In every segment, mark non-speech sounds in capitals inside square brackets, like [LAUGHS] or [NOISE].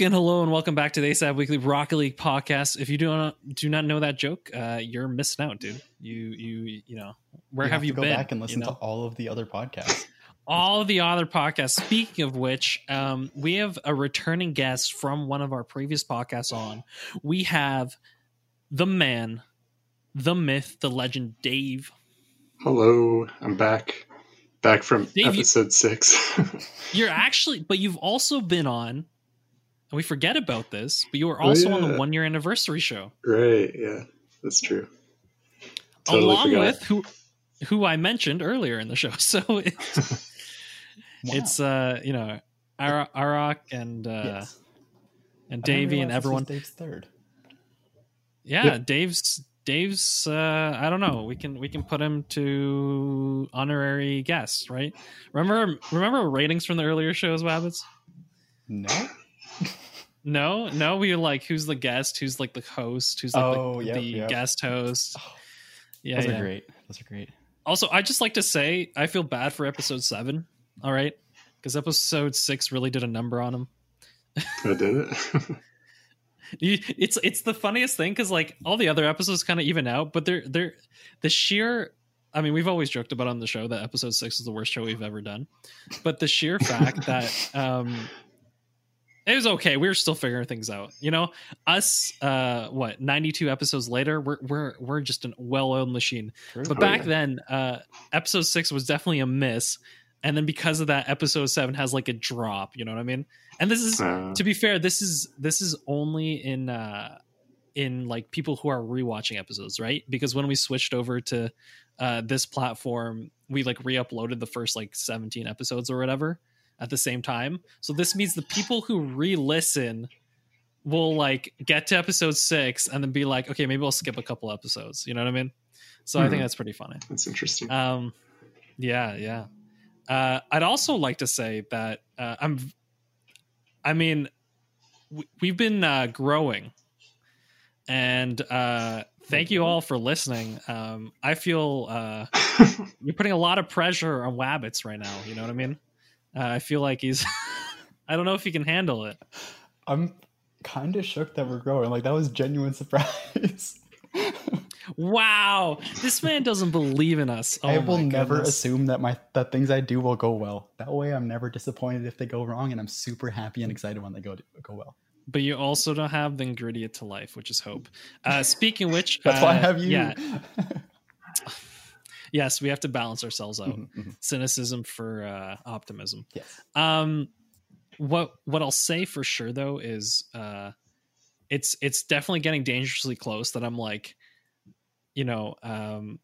and hello and welcome back to the ASAP Weekly Rocket League podcast. If you do not do not know that joke, uh, you're missing out, dude. You you you know where You have, you to go been? back and listen you know? to all of the other podcasts. [LAUGHS] all of the other podcasts. Speaking of which, um, we have a returning guest from one of our previous podcasts on. We have the man, the myth, the legend, Dave. Hello, I'm back. Back from Dave, episode six. [LAUGHS] You're actually, but you've also been on. And we forget about this, but you were Oh, also on the one year anniversary show. right, yeah, that's true. Totally along forgot. with who who I mentioned earlier in the show. [LAUGHS] So it's [LAUGHS] Wow. it's uh you know Ara- Arak and uh Yes. and Davey and realize this everyone. Dave's third. Yeah, Yeah. Dave's Dave's uh I don't know. We can we can put him to honorary guest, right? Remember remember ratings from the earlier shows, Wabbits? No. No, no, we were like who's the guest, who's like the host, who's like Oh, the, yep, the yep. guest host. Oh, Yeah, Those yeah. are great. Those are great. Also, I just like to say I feel bad for episode seven. All right, because episode six really did a number on him. I did it. [LAUGHS] You, it's it's the funniest thing because like all the other episodes kind of even out, but they're they're the sheer. I mean, we've always joked about on the show that episode six is the worst show we've ever done, but the sheer fact that um, it was okay. We were still figuring things out. You know, us uh, what ninety two episodes later, we're we're we're just a well oiled machine. True. But Oh, back then, uh, episode six was definitely a miss, and then because of that, episode seven has like a drop. You know what I mean? And this is, Uh, to be fair, this is this is only in uh, in like people who are rewatching episodes, right? Because when we switched over to uh, this platform, we like re-uploaded the first like seventeen episodes or whatever at the same time. So this means the people who re-listen will like get to episode six and then be like, okay, maybe I'll skip a couple episodes. You know what I mean? So I think Mhm. that's pretty funny. that's interesting. Um, yeah, yeah. Uh, I'd also like to say that uh, I'm. I mean, we, we've been uh, growing, and uh, thank you all for listening. Um, I feel uh, [LAUGHS] you're putting a lot of pressure on Wabbits right now. You know what I mean? Uh, I feel like he's. [LAUGHS] I don't know if he can handle it. I'm kind of shook that we're growing. Like that was genuine surprise. [LAUGHS] Wow, this man doesn't believe in us. Oh I will never goodness. assume that my that things I do will go well. That way, I'm never disappointed if they go wrong, and I'm super happy and excited when they go go well. but you also don't have the ingredient to life, which is hope. Uh, speaking of which, [LAUGHS] That's why I uh, have you. Yeah, yes, we have to balance ourselves out. Mhm, mhm. Cynicism for uh, optimism. Yes. Um, what what I'll say for sure though is, uh, it's it's definitely getting dangerously close. That I'm like, you know, um,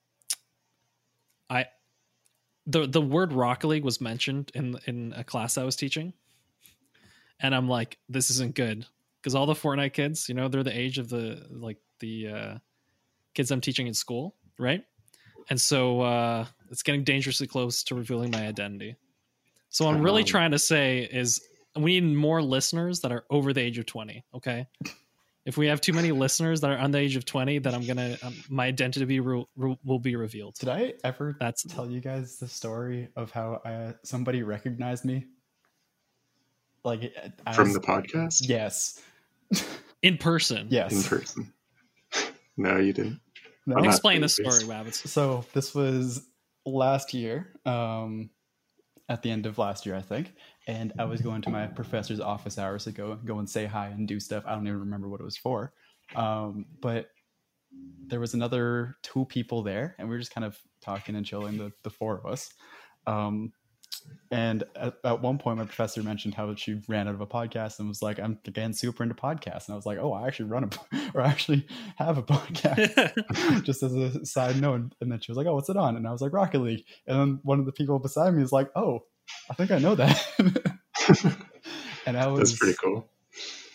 I the the word Rocket League was mentioned in in a class I was teaching, and I'm like, this isn't good because all the Fortnite kids, you know, they're the age of the like the uh, kids I'm teaching in school, right? And so uh, it's getting dangerously close to revealing my identity. So what I'm really Um, trying to say is we need more listeners that are over the age of 20. Okay. If we have too many listeners that are on the age of 20, then I'm gonna um, my identity re- re- will be revealed. Did I ever That's tell you guys the story of how uh, somebody recognized me? Like as, From the podcast? yes, [LAUGHS] in person. yes. In person. [LAUGHS] No, you didn't. No? I'm Explain the story, Wabbits. So this was last year, um, at the end of last year, I think. And I was going to my professor's office hours to go go and say hi and do stuff. I don't even remember what it was for. Um, but there was another two people there, and we were just kind of talking and chilling, the, the four of us. Um, and at, at one point, my professor mentioned how she ran out of a podcast and was like, "I'm again super into podcasts." And I was like, "Oh, I actually run a, [LAUGHS] or I actually have a podcast." [LAUGHS] just as a side note. And then she was like, "Oh, what's it on?" And I was like, "Rocket League." And then one of the people beside me was like, "Oh, I think I know that." [LAUGHS] and I was That's pretty cool.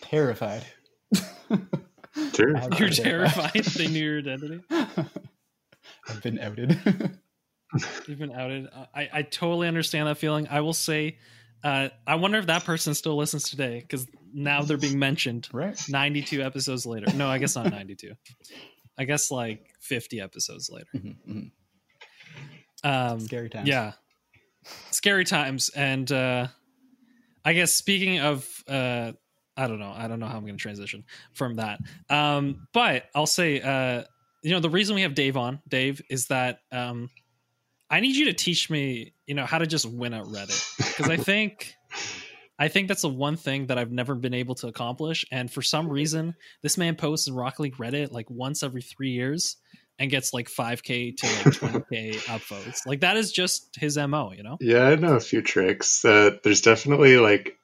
terrified. Sure. I was You're pretty terrified they knew your identity. I've been outed. You've been outed. I, I totally understand that feeling. I will say, uh, I wonder if that person still listens today because now they're being mentioned [LAUGHS] right? 92 episodes later. No, I guess not 92. I guess like 50 episodes later. Mhm, mhm. Um, Scary times. yeah, scary times. And uh, I guess speaking of uh, I don't know. I don't know how I'm going to transition from that. Um, but I'll say, uh, you know, the reason we have Dave on, Dave, is that um, I need you to teach me, you know, how to just win at Reddit because I think. I think that's the one thing that I've never been able to accomplish. And for some reason, this man posts in Rocket League Reddit like once every three years and gets like 5k to like 20k [LAUGHS] upvotes. Like that is just his mo, you know? Yeah, I know a few tricks. Uh, there's definitely like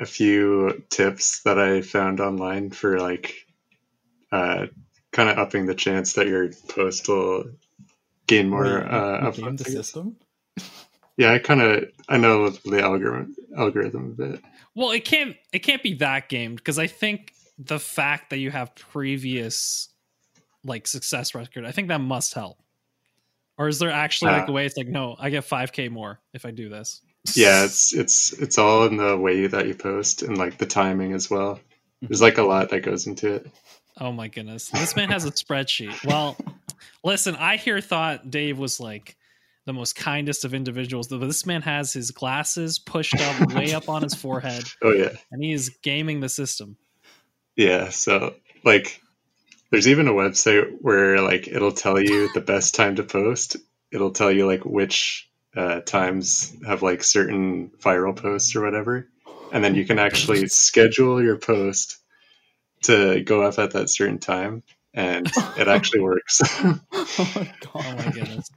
a few tips that I found online for like uh, kind of upping the chance that your post will gain more Wait, you- uh, you gamed the system. Yeah, I kind of I know the algorithm algorithm a bit. Well, it can't it can't be that gamed because I think the fact that you have previous like success record, I think that must help. Or is there actually like Uh, a way it's like, no, I get 5k more if I do this? Yeah, it's it's it's all in the way that you post and like the timing as well. There's like a lot that goes into it. Oh my goodness. This man has a spreadsheet. Well, listen, I here thought Dave was like the most kindest of individuals, but this man has his glasses pushed up [LAUGHS] way up on his forehead [LAUGHS] Oh yeah. and he is gaming the system. Yeah, so like there's even a website where like it'll tell you [LAUGHS] the best time to post. It'll tell you like which uh, times have like certain viral posts or whatever. And then you can actually schedule your post to go up at that certain time and [LAUGHS] it actually works. oh [LAUGHS] my Oh my goodness.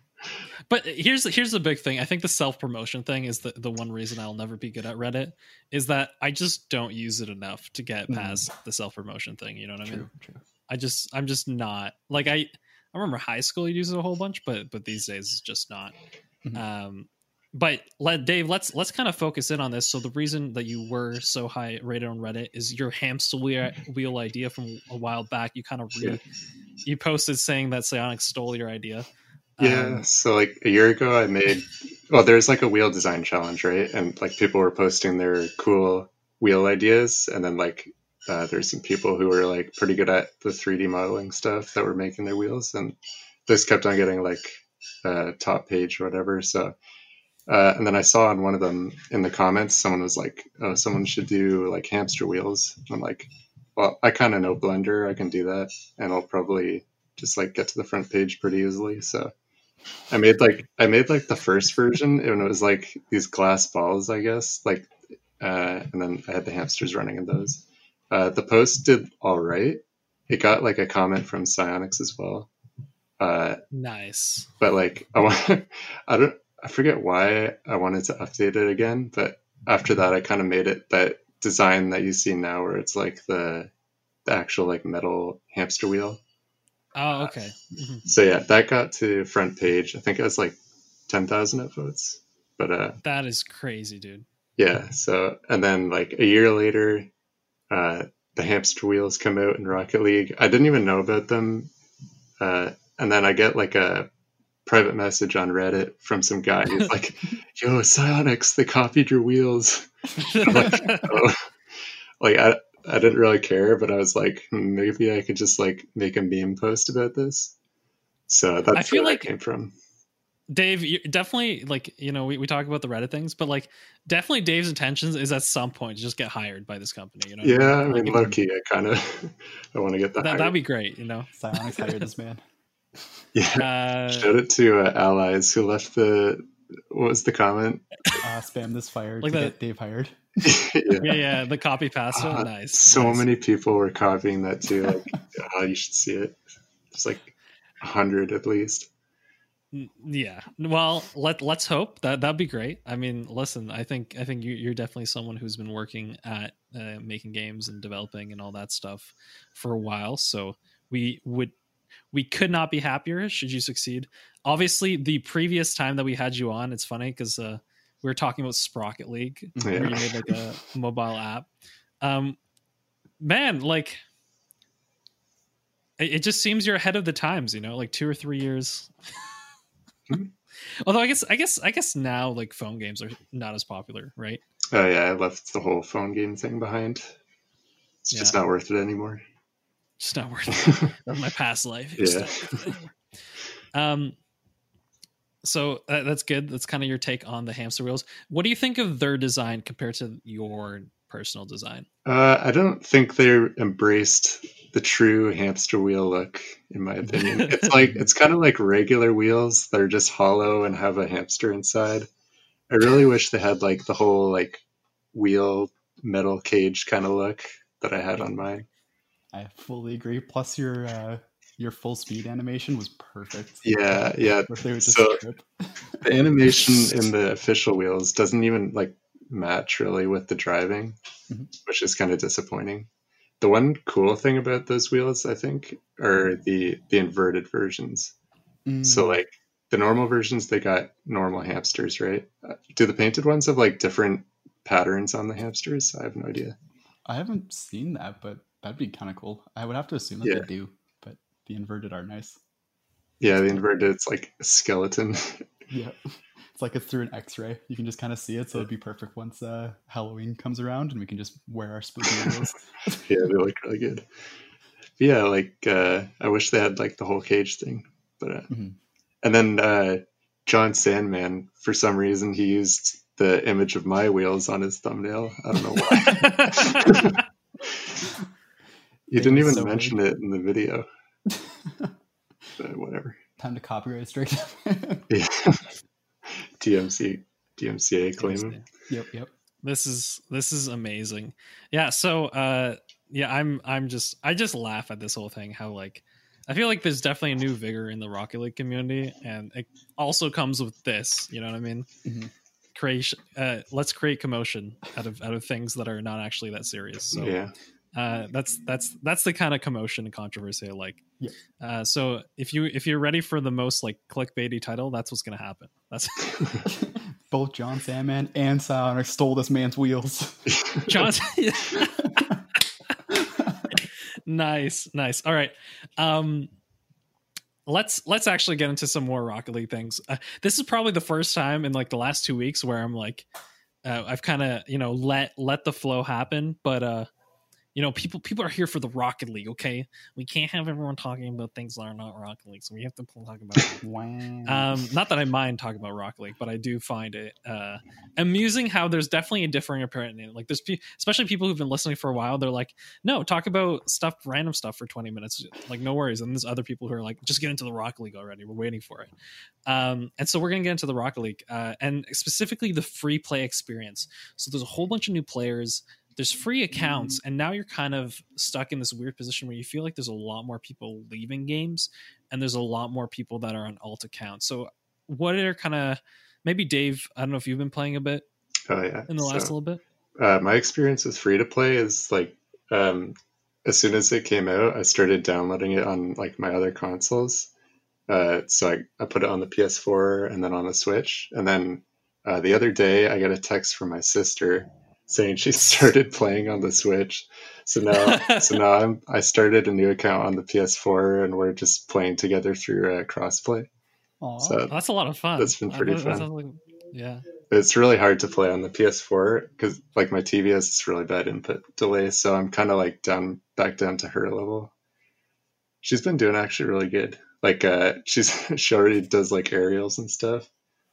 But here's here's the big thing. I think the self promotion thing is the, the one reason I'll never be good at Reddit is that I just don't use it enough to get Mm. past the self promotion thing. You know what I mean? True, true. I just I'm just not like I I remember high school you use it a whole bunch, but but these days it's just not. Mhm. Um, but let Dave let's let's kind of focus in on this. So the reason that you were so high rated on Reddit is your hamster wheel, wheel idea from a while back. You kind of re, Yeah. you posted saying that Psyonix stole your idea. Yeah, Um, so like a year ago, I made well, there's like a wheel design challenge, right? And like people were posting their cool wheel ideas, and then like uh, there's some people who were like pretty good at the 3D modeling stuff that were making their wheels, and this kept on getting like uh, top page or whatever. So, uh, and then I saw on one of them in the comments, someone was like, "Oh, someone should do like hamster wheels." I'm like, "Well, I kind of know Blender, I can do that, and I'll probably just like get to the front page pretty easily." So. I made like I made like the first version and it was like these glass balls, I guess. Like uh, and then I had the hamsters running in those. Uh, the post did all right. It got like a comment from Psyonix as well. Uh, nice. but like I [LAUGHS] want I don't I forget why I wanted to update it again, but after that I kind of made it that design that you see now where it's like the the actual like metal hamster wheel. Oh, okay. Mhm. So yeah, that got to front page. I think it was like ten thousand upvotes. But uh, That is crazy, dude. yeah. So and then like a year later, uh, the hamster wheels come out in Rocket League. I didn't even know about them. Uh, and then I get like a private message on Reddit from some guy who's like, [LAUGHS] "Yo, Psyonix, they copied your wheels." Oh. like I, I didn't really care, but I was like, hmm, maybe I could just like make a meme post about this. So that's I feel where like- that came from. Dave, you definitely like you know we, we talk about the Reddit things, but like definitely Dave's intentions is at some point to just get hired by this company. You know, Yeah, I Like, mean, if- low key, I kind of [LAUGHS] I want to get that. that that'd be great. You know, Psyonix hired this man. [LAUGHS] yeah. uh, Shout it to uh, allies who left the. What was the comment? Uh, spam this fire Like to the- get Dave hired. [LAUGHS] [LAUGHS] yeah. yeah, yeah, the copy pasta, Uh, nice. So nice. many people were copying that too. Like, oh, you should see it. It's like a hundred at least. Yeah well let let's hope that that'd be great i mean listen i think i think you, you're definitely someone who's been working at uh, making games and developing and all that stuff for a while so we would we could not be happier should you succeed obviously the previous time that we had you on it's funny because uh we were talking about sprocket league where you made like a [LAUGHS] mobile app um man like it, it just seems you're ahead of the times you know like two or three years Hmm. [LAUGHS] although i guess i guess i guess now like phone games are not as popular right Oh yeah, I left the whole phone game thing behind. It's just not worth it anymore. Just not worth it [LAUGHS] my past life Yeah. not worth it anymore. um so uh, that's good that's kind of your take on the hamster wheels what do you think of their design compared to your personal design? Uh, I don't think they embraced the true hamster wheel look, in my [LAUGHS] opinion. it's like it's kind of like regular wheels that are just hollow and have a hamster inside. I really wish they had like the whole like wheel metal cage kind of look that I had on mine. I fully agree. Plus, your uh, your full speed animation was perfect. Yeah, yeah. So-. The animation [LAUGHS] in the official wheels doesn't even like match really with the driving, Mhm. which is kind of disappointing. The one cool thing about those wheels, I think, are the the inverted versions. So Mm, like the normal versions, they got normal hamsters, right? Uh, Do the painted ones have like different patterns on the hamsters? I have no idea. I haven't seen that, but that'd be kind of cool. I would have to assume that Yeah. they do, but the inverted are nice. Yeah, the inverted, it's like a skeleton. [LAUGHS] Yeah, it's like it's through an X-ray. You can just kind of see it, so it'd be perfect once uh, Halloween comes around and we can just wear our spooky [LAUGHS] wheels. yeah, they look really good. But yeah, like uh, I wish they had like the whole cage thing, but uh, Mhm. and then uh, Jon Sandman, for some reason, he used the image of my wheels on his thumbnail. I don't know why. [LAUGHS] he didn't even so mention it in the video. [LAUGHS] but whatever. Time to copyright strike. [LAUGHS] Yeah. DMC DMCA claim him. yep, yep. this is this is amazing yeah so uh yeah i'm i'm just i just laugh at this whole thing how like i feel like there's definitely a new vigor in the rocket league community and it also comes with this you know what i mean Mhm. creation uh let's create commotion out of out of things that are not actually that serious so Yeah. Uh that's that's that's the kind of commotion and controversy i like Yeah. uh so if you if you're ready for the most like clickbaity title that's what's gonna happen that's [LAUGHS] Both Jon Sandman and Psyonix stole this man's wheels. [LAUGHS] Jon. [LAUGHS] nice, nice. All right. Um let's let's actually get into some more Rocket League things. Uh, this is probably the first time in like the last 2 weeks where I'm like uh, I've kind of, you know, let let the flow happen, but uh you know, people people are here for the Rocket League, okay? We can't have everyone talking about things that are not Rocket League, so we have to talk about [LAUGHS] wow. um, not that I mind talking about Rocket League, but I do find it uh, amusing how there's definitely a differing opinion. Like there's, pe- especially people who've been listening for a while. They're like, no, talk about stuff, random stuff for 20 minutes. Like no worries. And there's other people who are like, just get into the Rocket League already. We're waiting for it. Um, and so we're gonna get into the Rocket League, uh, and specifically the free play experience. So there's a whole bunch of new players. There's free accounts, and now you're kind of stuck in this weird position where you feel like there's a lot more people leaving games and there's a lot more people that are on alt accounts. So, what are kind of maybe Dave? I don't know if you've been playing a bit Oh yeah. in the last So, little bit. uh, my experience with free to play is like um, as soon as it came out, I started downloading it on like my other consoles. Uh, so I, I put it on the PS4 and then on the Switch. And then uh, the other day, I got a text from my sister saying she [LAUGHS] started playing on the Switch. So now, so [LAUGHS] now I'm I started a new account on the PS4, and we're just playing together through uh, crossplay. Aw. So that's a lot of fun. That's been pretty fun. like- yeah. it's really hard to play on the PS4 because like my TV has this really bad input delay, so I'm kind of like down back down to her level. She's been doing actually really good. Like uh, [LAUGHS] she's she already does like aerials and stuff,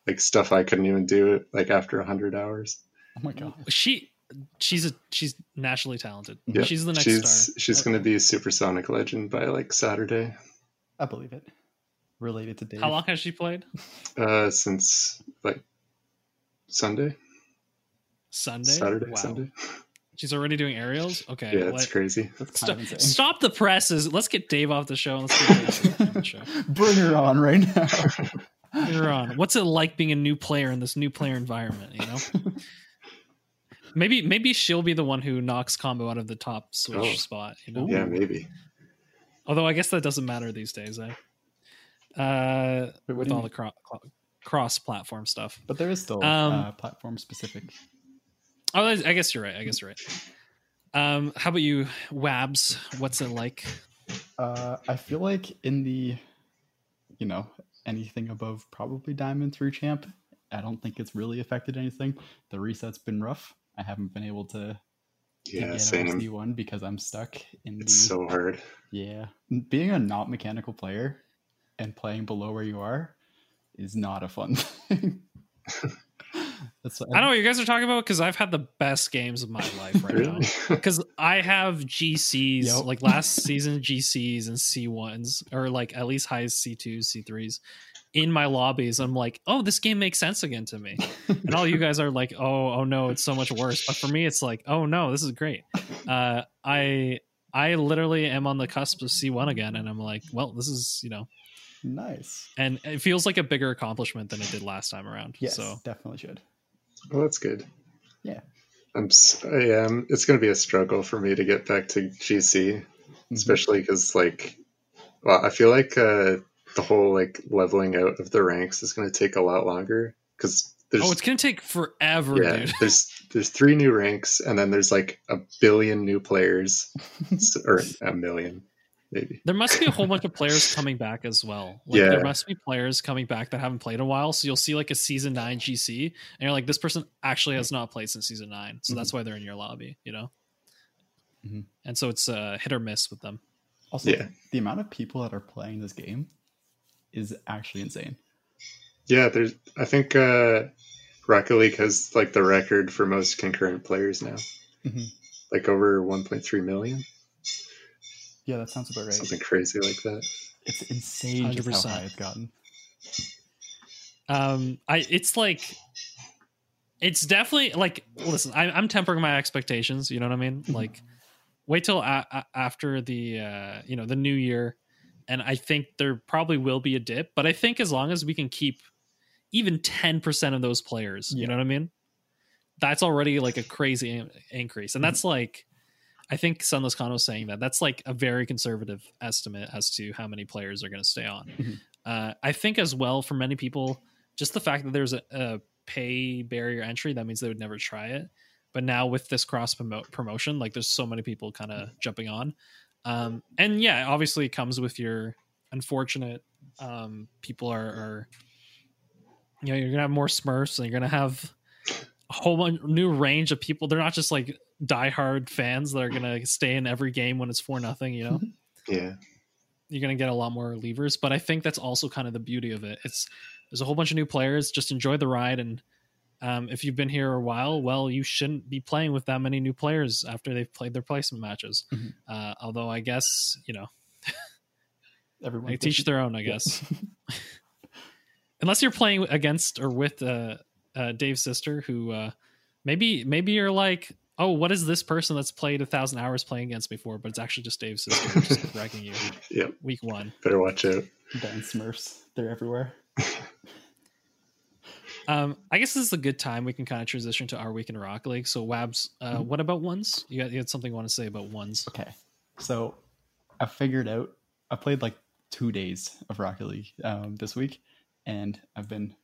like stuff I couldn't even do like after hundred hours. oh my god. She she's a she's naturally talented. Yeah, She's the next she's star. she's gonna be a supersonic legend by like Saturday. I believe it. Related to Dave. How long has she played? Uh, since like Sunday, Sunday. Saturday, Wow. Sunday. She's already doing aerials. Okay. Yeah, that's let- crazy. That's kind Stop, of stop the presses. Let's get Dave off the show. and Let's get Dave on the [LAUGHS] show. Bring her on right now. Bring her on. What's it like being a new player in this new player environment? You know, [LAUGHS] maybe maybe she'll be the one who knocks combo out of the top switch Oh. spot. You know, Yeah, maybe. although I guess that doesn't matter these days. Eh? Uh, Wait, with all mean? the cro- cross platform stuff. But there is still Um, uh, platform specific. Oh, I I guess you're right. I guess you're right. Um, how about you, Wabs? What's it like? Uh, I feel like in the, you know, anything above probably Diamond through Champ, I don't think it's really affected anything. The reset's been rough. I haven't been able to, yeah, to Yeah, get same. OC one because I'm stuck in It's the so hard. yeah. Being a not mechanical player and playing below where you are is not a fun [LAUGHS] thing. [LAUGHS] That's I don't know what you guys are talking about because I've had the best games of my [LAUGHS] life right now. Because I have GCs, Yep. like last season GCs and C1s, or like at least high C2s, C3s in my lobbies. I'm like, oh, this game makes sense again to me. [LAUGHS] And all you guys are like, oh, oh no, it's so much worse. But for me, it's like, oh no, this is great. [LAUGHS] Uh, I I literally am on the cusp of C1 again, and I'm like, well, this is you know, nice. and it feels like a bigger accomplishment than it did last time around. Yes, So definitely should. well, that's good. Yeah. I'm. s- I am. It's going to be a struggle for me to get back to GC, Mhm. especially because like, well, I feel like uh, the whole like leveling out of the ranks is going to take a lot longer because there's oh, it's gonna take forever, yeah dude. there's there's three new ranks and then there's like a billion new players [LAUGHS] or a million maybe. There must be a whole bunch of players [LAUGHS] coming back as well. Like Yeah. there must be players coming back that haven't played in a while. So you'll see like a season nine GC, and you're like, this person actually has not played since season nine. So that's why they're in your lobby, you know. Mhm. And so it's uh, hit or miss with them. Also, Yeah. the amount of people that are playing this game is actually insane. Yeah, there's. I think uh, Rocket League has like the record for most concurrent players now, Mhm. like over 1.3 million, Yeah, that sounds about right. something crazy like that. It's insane just how 100%. high it's gotten. Um, I it's like it's definitely like listen. I, I'm tempering my expectations. You know what I mean? Like wait till a- a- after the uh, you know the new year, and I think there probably will be a dip. But I think as long as we can keep even ten percent of those players, you know what I mean? That's already like a crazy in- increase, and that's like. I think SunlessKhan was saying that that's like a very conservative estimate as to how many players are going to stay on. Mhm. Uh, I think as well for many people, just the fact that there's a, a pay barrier entry that means they would never try it but now with this cross promote promotion like there's so many people kind of jumping on um and yeah obviously it comes with your unfortunate um people are, are you know you're gonna have more smurfs and you're gonna have a whole new range of people. They're not just like diehard fans that are gonna stay in every game when it's for nothing you know? [LAUGHS] Yeah, you're going to get a lot more levers but i think that's also kind of the beauty of it. It's there's a whole bunch of new players. Just enjoy the ride and um, if you've been here a while well you shouldn't be playing with that many new players after they've played their placement matches Mhm. uh, although i guess you know Everyone they teach their own i guess [LAUGHS] unless you're playing against or with uh, uh, dave's sister who uh, maybe maybe you're like oh what is this person that's played a thousand hours playing against me for but it's actually just dave's sister just [LAUGHS] wrecking you Yep. week one better watch out. Dan Smurfs. They're everywhere. [LAUGHS] Um, I guess this is a good time we can kind of transition to our week in Rock League. So, Wabs, uh, Mhm. what about ones? You, got, you had something you want to say about ones? Okay. So I figured out I played like two days of Rocket League um, this week, and I've been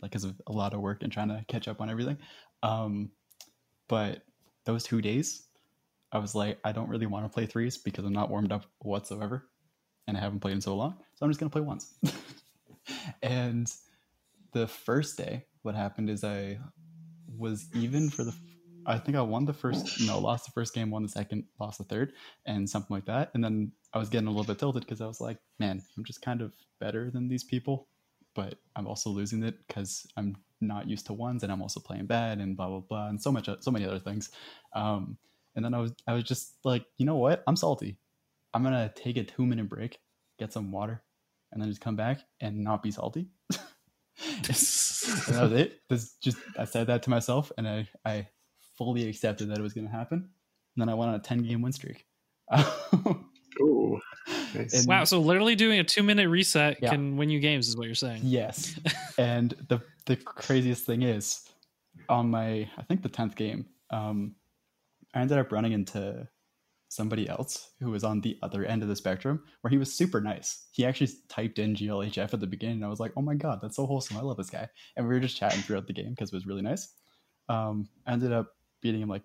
like because of a lot of work and trying to catch up on everything. Um, but those two days, I was like, I don't really want to play threes because I'm not warmed up whatsoever, and I haven't played in so long. So I'm just gonna play ones. [LAUGHS] and the first day, what happened is I was even for the. I think I won the first. No, lost the first game, won the second, lost the third, and something like that. And then I was getting a little bit tilted because I was like, man, I'm just kind of better than these people, but I'm also losing it because I'm not used to ones, and I'm also playing bad, and blah blah blah, and so much, so many other things. Um, and then I was, I was just like, you know what? I'm salty. I'm gonna take a two minute break, get some water, and then just come back and not be salty. [LAUGHS] and [LAUGHS] that was it. This just I said that to myself, and I I fully accepted that it was going to happen. And then I went on a ten game win streak. [LAUGHS] Ooh, nice. Wow. So, literally doing a two minute reset Yeah. can win you games, is what you're saying. yes, [LAUGHS] and the the craziest thing is, on my I think the tenth game, um, I ended up running into somebody else who was on the other end of the spectrum where he was super nice. He actually typed in GLHF at the beginning and I was like, oh my God, that's so wholesome. I love this guy. And we were just chatting throughout the game because it was really nice. Um, I ended up beating him like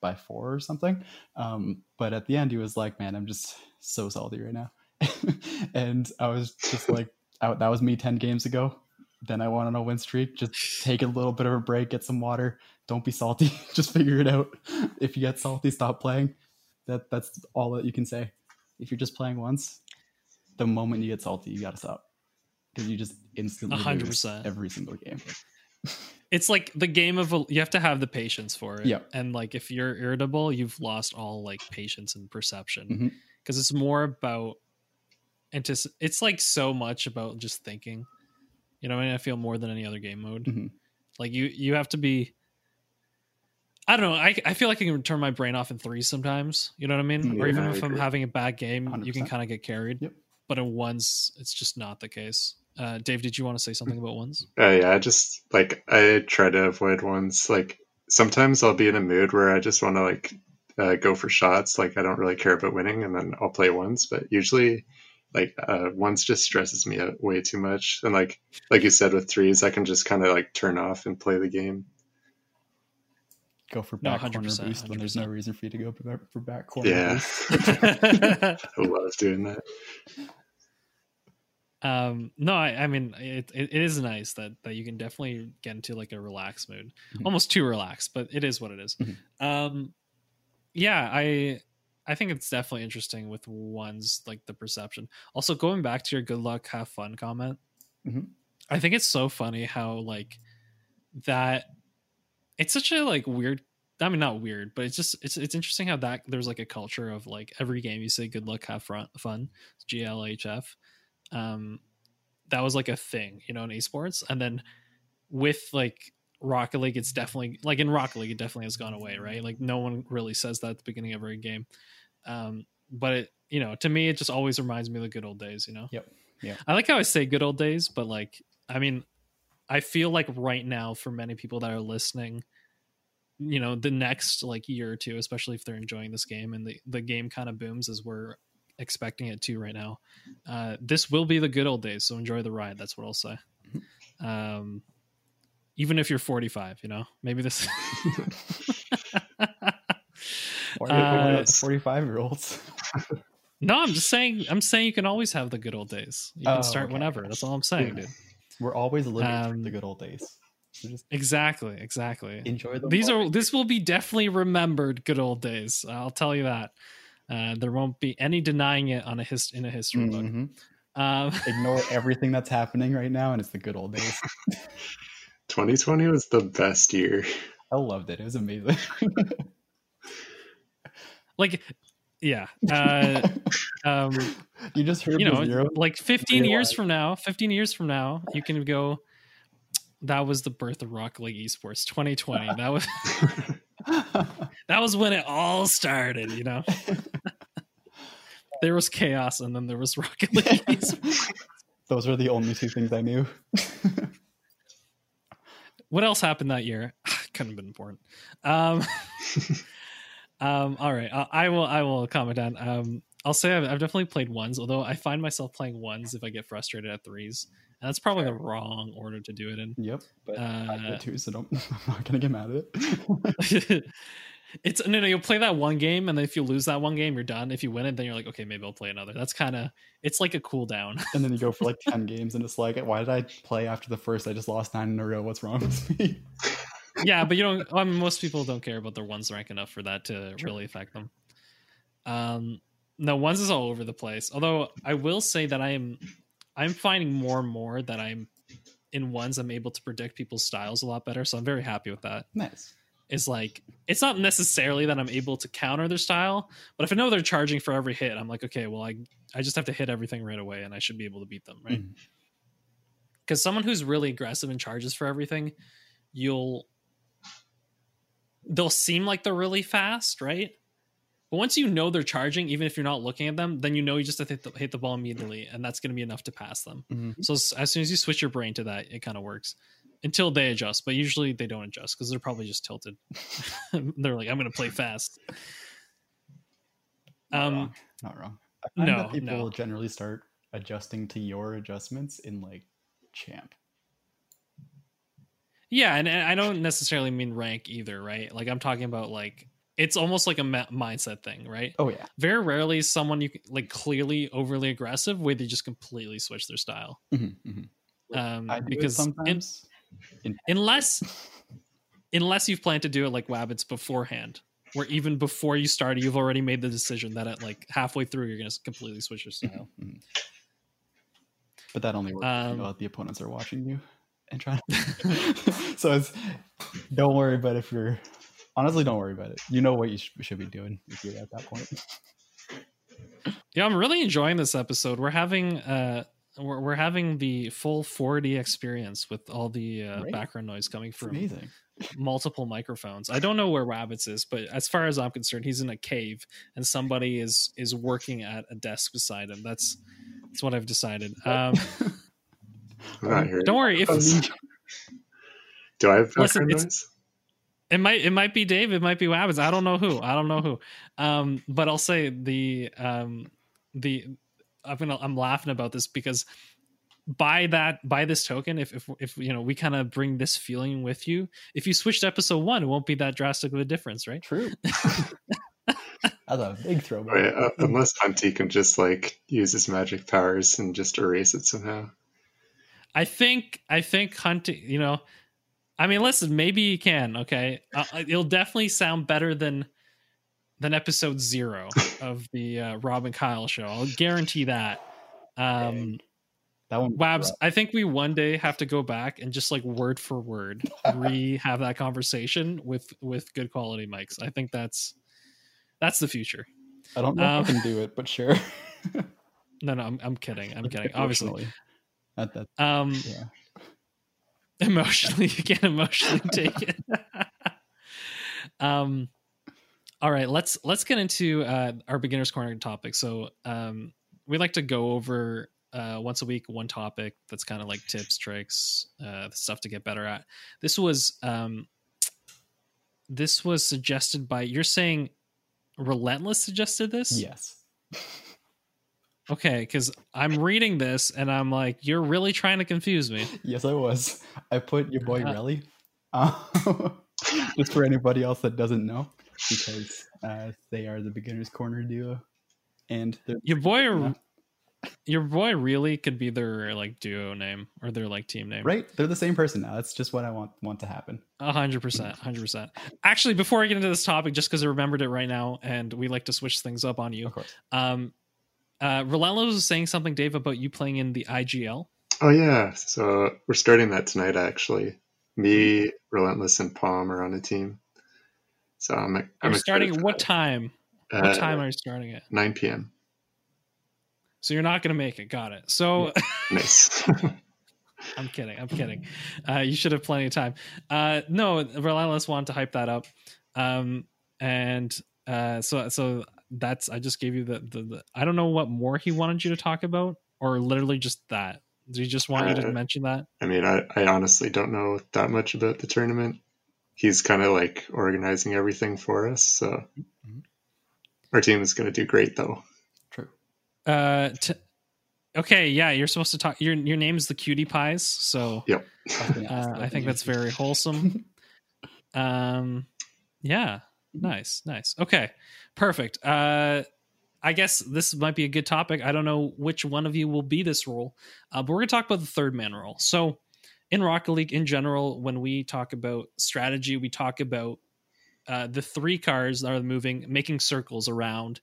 by four or something. Um, but at the end, he was like, man, I'm just so salty right now. [LAUGHS] and I was just [LAUGHS] like, I, that was me 10 games ago. Then I went on a win streak. Just take a little bit of a break, get some water. Don't be salty. [LAUGHS] just figure it out. If you get salty, stop playing. That that's all that you can say. If you're just playing once, the moment you get salty, you gotta stop because you just instantly lose 100%. every single game. [LAUGHS] it's like the game of you have to have the patience for it. Yeah. And like if you're irritable, you've lost all like patience and perception because it's more about and antici- It's like so much about just thinking. You know, what I mean, I feel more than any other game mode. Mhm. Like you, you have to be. I don't know. I, I feel like I can turn my brain off in threes sometimes. You know what I mean? or even I if I'm having a bad game, you can kind of get carried. Yep. But in ones, it's just not the case. Uh, Dave, did you want to say something about ones? Uh, yeah, I just like I try to avoid ones. Like sometimes I'll be in a mood where I just want to like uh, go for shots. Like I don't really care about winning, and then I'll play ones. But usually, like uh, ones just stresses me out way too much. And like like you said with threes, I can just kind of like turn off and play the game. Go for No, back corner boost when there's no reason for you to go for back- corner Yeah, boost. [LAUGHS] [LAUGHS] I love doing that. um no i i mean it, it, it is nice that that you can definitely get into like a relaxed mood Mhm. almost too relaxed but it is what it is. Mhm. um yeah i i think it's definitely interesting with ones like the perception also going back to your good luck have fun comment Mhm. i think it's so funny how like that it's such a like weird I mean, not weird, but it's just it's it's interesting how that there's like a culture of like every game you say good luck, have fun, fun, GLHF. Um, that was like a thing, you know, in esports, and then with like Rocket League, it's definitely like in Rocket League, it definitely has gone away, right? Like no one really says that at the beginning of every game. Um, but it, you know, to me, it just always reminds me of the good old days, you know. Yep. Yeah. I like how I say good old days, but like, I mean, I feel like right now for many people that are listening, you know, the next like year or two, especially if they're enjoying this game and the the game kind of booms as we're expecting it to right now. Uh, this will be the good old days, so enjoy the ride. That's what I'll say. Um, even if you're 45, you know, maybe this. [LAUGHS] Why are you Uh, forty-five year olds? [LAUGHS] no, I'm just saying. I'm saying you can always have the good old days. You can Oh, start okay. whenever. That's all I'm saying, dude. We're always living Um, through the good old days. So just Exactly, exactly. enjoy them. These while are this will be definitely remembered good old days. I'll tell you that. Uh, there won't be any denying it on a hist- in a history book. Mhm. Um, [LAUGHS] Ignore everything that's happening right now, and it's the good old days. [LAUGHS] 2020 was the best year. I loved it. It was amazing. [LAUGHS] like, yeah, uh, [LAUGHS] um, you just heard you know, zero. like 15 years from now, 15 years from now, you can go. That was the birth of Rocket League Esports 2020. That was [LAUGHS] [LAUGHS] that was when it all started. You know, there was chaos, and then there was Rocket League. Esports. Those were the only two things I knew. what else happened that year? [SIGHS] Couldn't have been important. Um, um, all right, I, I will. I will comment on. Um, I'll say I've, I've definitely played ones, although I find myself playing ones if I get frustrated at threes, and that's probably the wrong order to do it in. yep, but I Uh, did too, so don't, [LAUGHS] I'm not gonna get mad at it. [LAUGHS] it's no, no. You'll play that one game, and then if you lose that one game, you're done. If you win it, then you're like, okay, maybe I'll play another. That's kind of. It's like a cool down. [LAUGHS] and then you go for like ten games, and it's like, why did I play after the first? I just lost nine in a row. What's wrong with me? Yeah, but you don't. I mean, most people don't care about their ones rank enough for that to Sure. really affect them. Um, no, ones is all over the place. Although I will say that I am, I'm finding more and more that I'm in ones. I'm able to predict people's styles a lot better. So I'm very happy with that. nice. Is like it's not necessarily that I'm able to counter their style, but if I know they're charging for every hit, I'm like, okay, well, I I just have to hit everything right away, and I should be able to beat them, right? Because someone who's really aggressive and charges for everything, you'll they'll seem like they're really fast, right? But once you know they're charging, even if you're not looking at them, then you know you just have to hit the, hit the ball immediately, and that's going to be enough to pass them. Mhm. So as, as soon as you switch your brain to that, it kind of works until they adjust. But usually they don't adjust because they're probably just tilted. [LAUGHS] they're like, "I'm going to play fast." Not Um, wrong. Not wrong. I find no, that people no. generally start adjusting to your adjustments in like champ. Yeah, and, and I don't necessarily mean rank either, right? Like I'm talking about like it's almost like a ma- mindset thing, right? Oh yeah. very rarely is someone you like clearly overly aggressive where they just completely switch their style Mhm, mhm. um I do it because in- sometimes. in- unless unless you've planned to do it like wabbits beforehand where even before you started you've already made the decision that at like halfway through you're gonna completely switch your style Mhm, mhm. But that only works if Um, you the opponents are watching you. And trying. [LAUGHS] so it's don't worry about if you're honestly don't worry about it. You know what you sh- should be doing if you're at that point. Yeah, I'm really enjoying this episode. We're having uh we're, we're having the full 4D experience with all the uh, Right. background noise coming from amazing. multiple microphones. I don't know where Wabbits is, but as far as I'm concerned, he's in a cave and somebody is is working at a desk beside him. That's that's what I've decided. Um, [LAUGHS] I'm not here. don't worry if [LAUGHS] Do I have Listen, background it's- noise? it might it might be Dave, it might be Wabbits. I don't know who. I don't know who. Um, but I'll say the um the I'm gonna I'm laughing about this because by that by this token, if if if you know we kind of bring this feeling with you, if you switch to episode one, it won't be that drastic of a difference, right? True. [LAUGHS] That's a big throwback. Right, uh, unless Hunty can just like use his magic powers and just erase it somehow. I think I think hunting. You know, I mean, listen, maybe you can. Okay, uh, it'll definitely sound better than than episode zero [LAUGHS] of the uh, Rob and Kyle show. I'll guarantee that. Um, that one. Wabs, I think we one day have to go back and just like word for word [LAUGHS] re have that conversation with with good quality mics. I think that's that's the future. I don't know um, if I can do it, but sure. [LAUGHS] No, no, I'm, I'm kidding. I'm kidding. Obviously, That, um, yeah. emotionally [LAUGHS] you can't emotionally take it [LAUGHS] um all right let's let's get into uh our beginners corner topic so um we like to go over uh once a week one topic that's kind of like tips tricks uh stuff to get better at this was um this was suggested by you're saying relentless suggested this Yes. [LAUGHS] okay because i'm reading this and i'm like you're really trying to confuse me Yes, I was. I put your boy Uh, Relly. Uh, [LAUGHS] just for anybody else that doesn't know, because uh, they are the beginners corner duo, and your boy Yeah. your boy really could be their like duo name or their like team name right. They're the same person now. That's just what I want want to happen. A hundred percent hundred percent actually before i get into this topic just because i remembered it right now and we like to switch things up on you Of course. um uh relentless was saying something dave about you playing in the igl Oh yeah, so we're starting that tonight actually. Me, Relentless, and Palm are on a team. So I'm. I'm i'm starting at what that. time what Uh, time are you starting at 9 p.m. so you're not gonna make it got it so [LAUGHS] Nice. I'm kidding. I'm kidding. Uh, you should have plenty of time. Uh, no, Relentless wanted to hype that up, um, and uh, so so that's. I just gave you the, the the. I don't know what more he wanted you to talk about, or literally just that. Do you just want you to Uh, mention that? I mean, I, I honestly don't know that much about the tournament. He's kind of like organizing everything for us. So Mhm. our team is going to do great, though. True. Uh, t- okay, yeah, you're supposed to talk. Your your name's the Cutie Pies, so Yep. I was gonna ask uh, I think that's very wholesome. [LAUGHS] um, yeah, nice, nice. Okay, perfect. Uh, I guess this might be a good topic. I don't know which one of you will be this role, uh, but we're gonna talk about the third man role. So, in Rocket League in general, when we talk about strategy, we talk about uh, the three cars that are moving, making circles around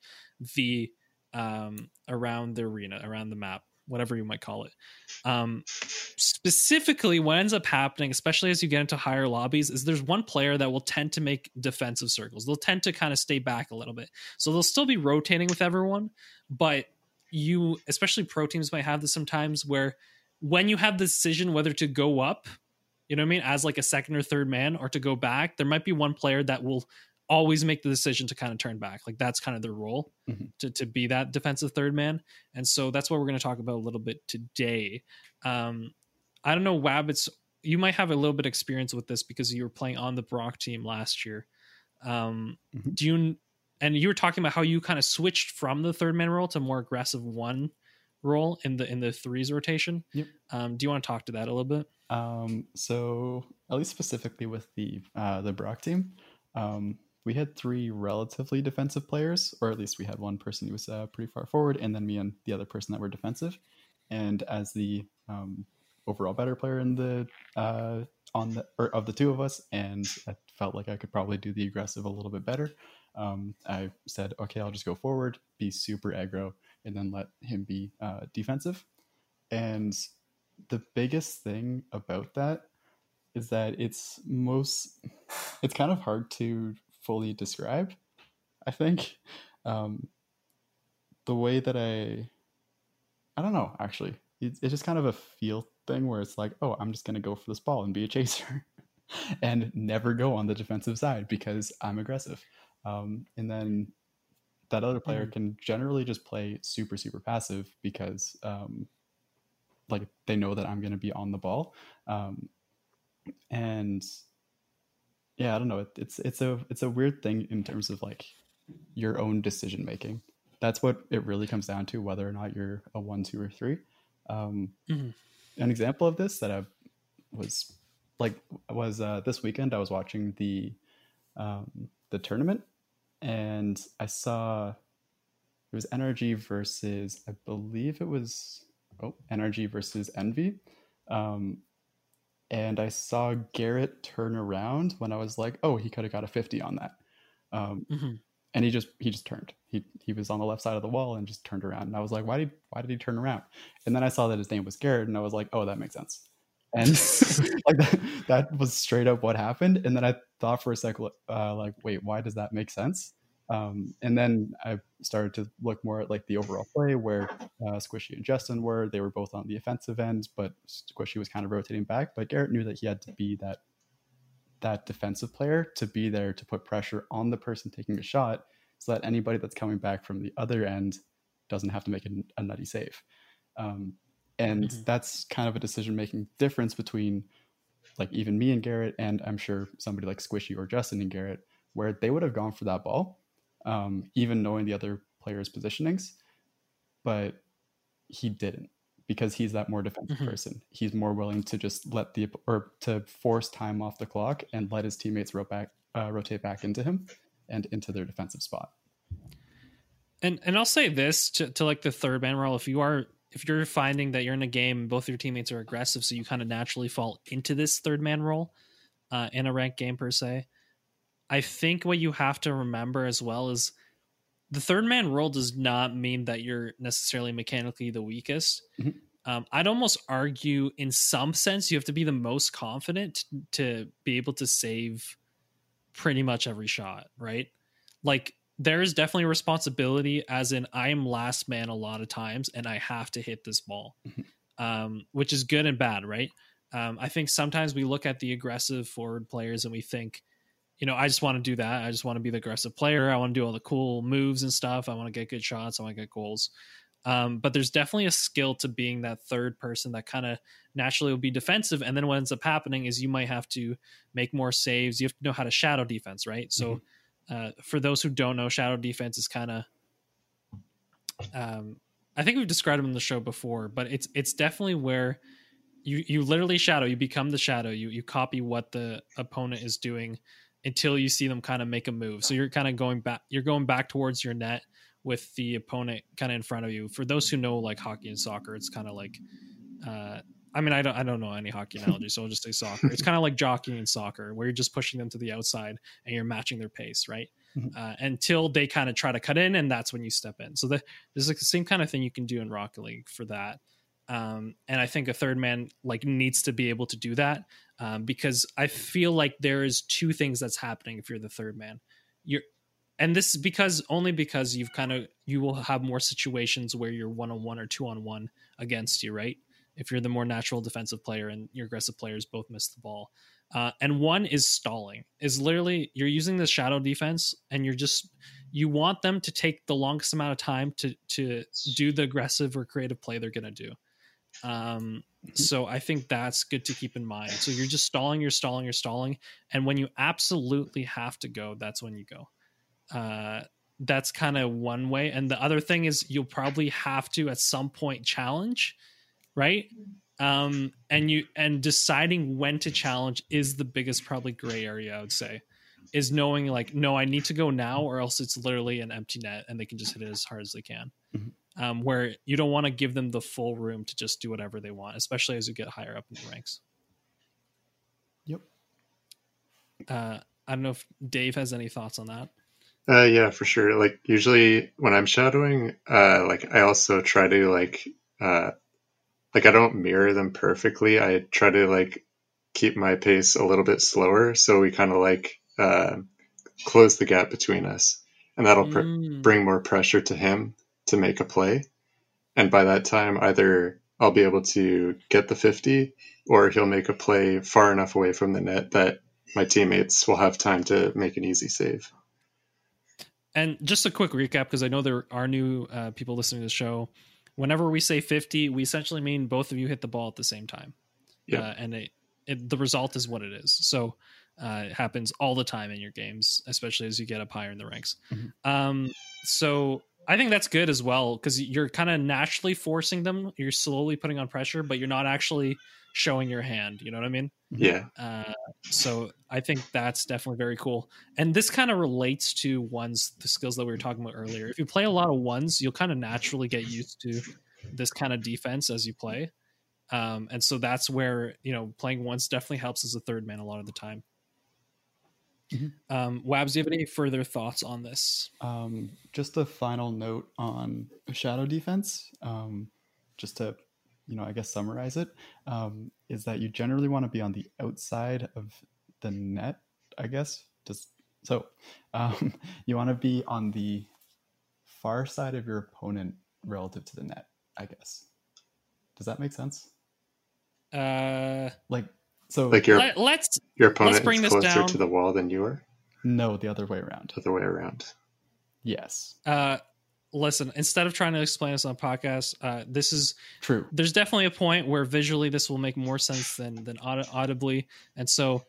the um, around the arena, around the map, whatever you might call it. Um, specifically, what ends up happening, especially as you get into higher lobbies, is there's one player that will tend to make defensive circles. They'll tend to kind of stay back a little bit, so they'll still be rotating with everyone, but you, especially pro teams, might have this sometimes where when you have the decision whether to go up, you know what I mean, as like a second or third man, or to go back, there might be one player that will always make the decision to kind of turn back. Like that's kind of their role Mhm. to, to be that defensive third man. And so that's what we're going to talk about a little bit today. Um, I don't know, Wabbits, you might have a little bit experience with this because you were playing on the Brock team last year. Um, Mhm. Do you, and you were talking about how you kind of switched from the third man role to more aggressive one role in the in the threes rotation. Yep. Um, do you want to talk to that a little bit? Um, so at least specifically with the uh, the Brock team, um, we had three relatively defensive players, or at least we had one person who was uh, pretty far forward, and then me and the other person that were defensive. And as the um, overall better player in the uh, on the or of the two of us, and I felt like I could probably do the aggressive a little bit better. Um, I said, okay, I'll just go forward, be super aggro, and then let him be uh, defensive. And the biggest thing about that is that it's most it's kind of hard to fully describe i think. Um, the way that i i don't know actually. It's, it's just kind of a feel thing where it's like oh i'm just going to go for this ball and be a chaser [LAUGHS] and never go on the defensive side because i'm aggressive. Um, and then that other player mm-hmm. can generally just play super super passive because um, like they know that i'm going to be on the ball. Um, and yeah i don't know. It, it's it's a it's a weird thing in terms of like your own decision making. That's what it really comes down to whether or not you're a one two or three. Um, mm-hmm. an example of this that i was like was uh, this weekend i was watching the um, the tournament and i saw it was NRG versus i believe it was oh NRG versus envy um, and I saw Garrett turn around when I was like, oh, he could have got a 50 on that. Um, mm-hmm. And he just he just turned. He he was on the left side of the wall and just turned around. And I was like, why did why did he turn around? And then I saw that his name was Garrett, and I was like, oh, that makes sense. And [LAUGHS] like that, that was straight up what happened. And then I thought for a second, uh, like, wait, why does that make sense? Um, and then I started to look more at like the overall play where uh, Squishy and Justin were. They were both on the offensive end, but Squishy was kind of rotating back. But Garrett knew that he had to be that that defensive player to be there to put pressure on the person taking a shot, so that anybody that's coming back from the other end doesn't have to make a, a nutty save. Um, and mm-hmm. that's kind of a decision making difference between like even me and Garrett, and I'm sure somebody like Squishy or Justin and Garrett, where they would have gone for that ball um, even knowing the other players' positionings, but he didn't because he's that more defensive mm-hmm. person. He's more willing to just let the or to force time off the clock and let his teammates rotate back, uh, rotate back into him and into their defensive spot. And and I'll say this to, to like the third man role: if you are if you're finding that you're in a game, both your teammates are aggressive, so you kind of naturally fall into this third man role uh, in a ranked game per se. I think what you have to remember as well is the third man role does not mean that you're necessarily mechanically the weakest. Mm-hmm. Um, I'd almost argue, in some sense, you have to be the most confident to be able to save pretty much every shot, right? Like, there is definitely a responsibility, as in, I am last man a lot of times and I have to hit this ball, mm-hmm. um, which is good and bad, right? Um, I think sometimes we look at the aggressive forward players and we think, you know, I just want to do that. I just want to be the aggressive player. I want to do all the cool moves and stuff. I want to get good shots. I want to get goals. Um, but there's definitely a skill to being that third person that kind of naturally will be defensive. And then what ends up happening is you might have to make more saves. You have to know how to shadow defense, right? So, mm-hmm. uh, for those who don't know, shadow defense is kind of, um, I think we've described them in the show before, but it's it's definitely where you you literally shadow. You become the shadow. You you copy what the opponent is doing until you see them kind of make a move. So you're kind of going back you're going back towards your net with the opponent kind of in front of you. For those who know like hockey and soccer, it's kind of like uh, I mean, I don't, I don't know any hockey analogy, so I'll just say soccer. It's kind of like jockeying in soccer, where you're just pushing them to the outside and you're matching their pace, right? Mm-hmm. Uh, until they kind of try to cut in, and that's when you step in. So the, there's like the same kind of thing you can do in Rocket League for that. Um, and I think a third man like needs to be able to do that um, because I feel like there is two things that's happening if you're the third man. You're and this is because only because you've kind of you will have more situations where you're one on one or two on one against you, right? If you're the more natural defensive player and your aggressive players both miss the ball. Uh, and one is stalling is literally you're using the shadow defense and you're just you want them to take the longest amount of time to to do the aggressive or creative play they're going to do um, so I think that's good to keep in mind. So you're just stalling, you're stalling, you're stalling, and when you absolutely have to go, that's when you go. Uh, that's kind of one way, and the other thing is you'll probably have to at some point challenge, right? Um, and you and deciding when to challenge is the biggest probably gray area I would say is knowing like no I need to go now or else it's literally an empty net and they can just hit it as hard as they can. Mm-hmm um, where you don't want to give them the full room to just do whatever they want, especially as you get higher up in the ranks. Yep. Uh, I don't know if Dave has any thoughts on that. Uh, yeah, for sure. Like usually when I'm shadowing, uh, like I also try to like uh, like I don't mirror them perfectly. I try to like keep my pace a little bit slower, so we kind of like uh, close the gap between us, and that'll pr- Mm. bring more pressure to him to make a play. And by that time, either I'll be able to get the 50 or he'll make a play far enough away from the net that my teammates will have time to make an easy save. And just a quick recap, because I know there are new uh, people listening to the show. Whenever we say 50, we essentially mean both of you hit the ball at the same time. Yeah. Uh, and it, it, the result is what it is. So uh, it happens all the time in your games, especially as you get up higher in the ranks. Mhm. Um, so I think that's good as well, because you're kind of naturally forcing them. You're slowly putting on pressure, but you're not actually showing your hand. You know what I mean? Yeah. Uh, so I think that's definitely very cool. And this kind of relates to ones, the skills that we were talking about earlier. If you play a lot of ones, you'll kind of naturally get used to this kind of defense as you play. Um, and so that's where, you know, playing ones definitely helps as a third man a lot of the time. Mhm. Um, Wabs, do you have any further thoughts on this? Um, just a final note on shadow defense, um, just to, you know, I guess summarize it, um, is that you generally want to be on the outside of the net, I guess. Just so um, [LAUGHS] you want to be on the far side of your opponent relative to the net, I guess. Does that make sense? Uh, Like, so Like your let, let's your opponent bring is this closer down. to the wall than you are, no, the other way around. The other way around. Yes, uh, listen. Instead of trying to explain this on a podcast, uh, this is true. there's definitely a point where visually this will make more sense than than aud- audibly. And so,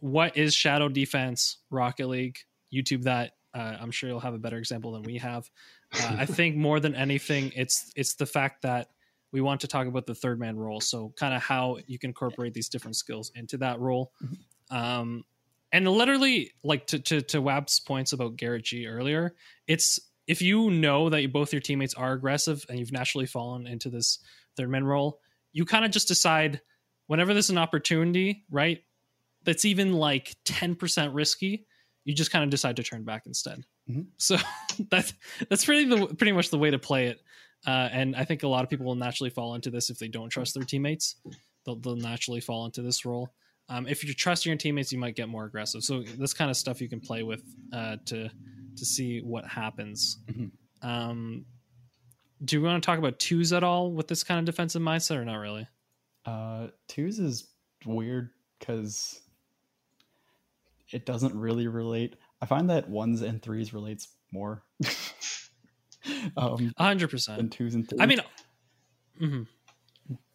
what is shadow defense? Rocket League, YouTube that. Uh, I'm sure you'll have a better example than we have. Uh, I [LAUGHS] think more than anything, it's it's the fact that we want to talk about the third man role. So kind of how you can incorporate these different skills into that role. Um, and literally, like to to to Wab's points about Garrett G earlier, it's if you know that you, both your teammates are aggressive and you've naturally fallen into this third man role, you kind of just decide whenever there's an opportunity, right? That's even like 10% risky, you just kind of decide to turn back instead. Mhm. So [LAUGHS] that's that's pretty the pretty much the way to play it. Uh, and I think a lot of people will naturally fall into this if they don't trust their teammates. They'll, they'll naturally fall into this role. Um, if you trust your teammates, you might get more aggressive. So this kind of stuff you can play with uh, to to see what happens. Mhm. Um, do you want to talk about twos at all with this kind of defensive mindset, or not really? Uh, twos is weird because it doesn't really relate. I find that ones and threes relates more [LAUGHS] [LAUGHS] um, A hundred than percent. twos and threes. I mean, mhm.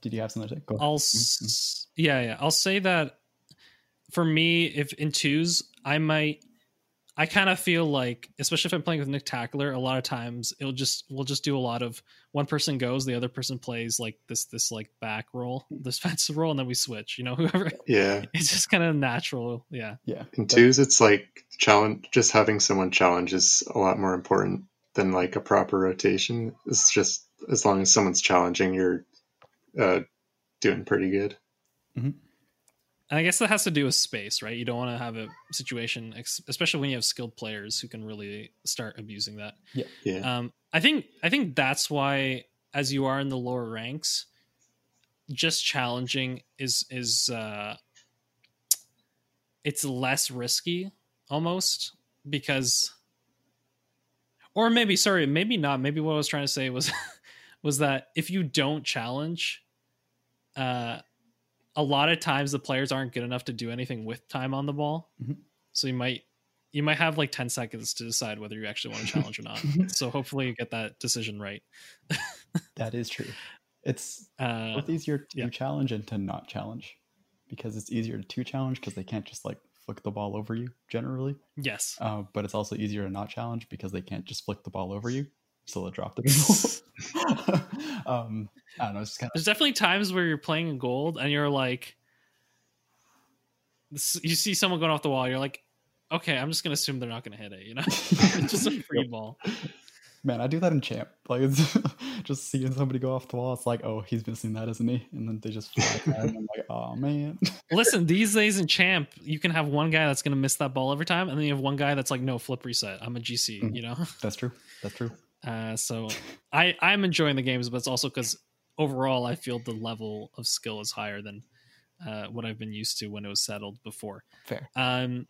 did you have something to say? Go. I'll s- yeah yeah I'll say that for me if in twos I might I kind of feel like especially if I'm playing with Nick Tackler a lot of times it'll just we'll just do a lot of one person goes the other person plays like this this like back roll this [LAUGHS] defensive roll and then we switch you know [LAUGHS] whoever Yeah. it's just kind of natural yeah Yeah. In twos, it's like challenge. Just having someone challenge is a lot more important than like a proper rotation. It's just as long as someone's challenging, you're uh, doing pretty good. and I guess that has to do with space right you don't want to have a situation especially when you have skilled players who can really start abusing that Yeah. Um, I think I think that's why, as you are in the lower ranks, just challenging is is uh, it's less risky almost because, or maybe sorry, maybe not. Maybe what I was trying to say was [LAUGHS] was that if you don't challenge, uh, a lot of times the players aren't good enough to do anything with time on the ball, Mhm. so you might you might have like 10 seconds to decide whether you actually want to challenge or not. [LAUGHS] so hopefully you get that decision right. [LAUGHS] that is true. It's Uh, both easier to yeah. challenge and to not challenge because it's easier to challenge because they can't just like flick the ball over you generally. yes. Uh, but it's also easier to not challenge because they can't just flick the ball over you. So they'll drop the ball. [LAUGHS] [LAUGHS] um, I don't know. It's kind of There's definitely times where you're playing in gold and you're like, you see someone going off the wall, you're like, okay, I'm just going to assume they're not going to hit it, you know? [LAUGHS] it's just a free ball. Man. I do that in champ. Like it's [LAUGHS] just seeing somebody go off the wall. It's like, oh, he's missing that, isn't he? And then they just fly and I'm like, oh man. [LAUGHS] Listen, these days in champ, you can have one guy that's to miss that ball every time, and then you have one guy that's like, no, flip reset. I'm a GC, Mhm. you know? [LAUGHS] That's true. That's true. Uh, so I I'm enjoying the games, but it's also because overall, I feel the level of skill is higher than uh, what I've been used to when it was settled before. Fair. Um,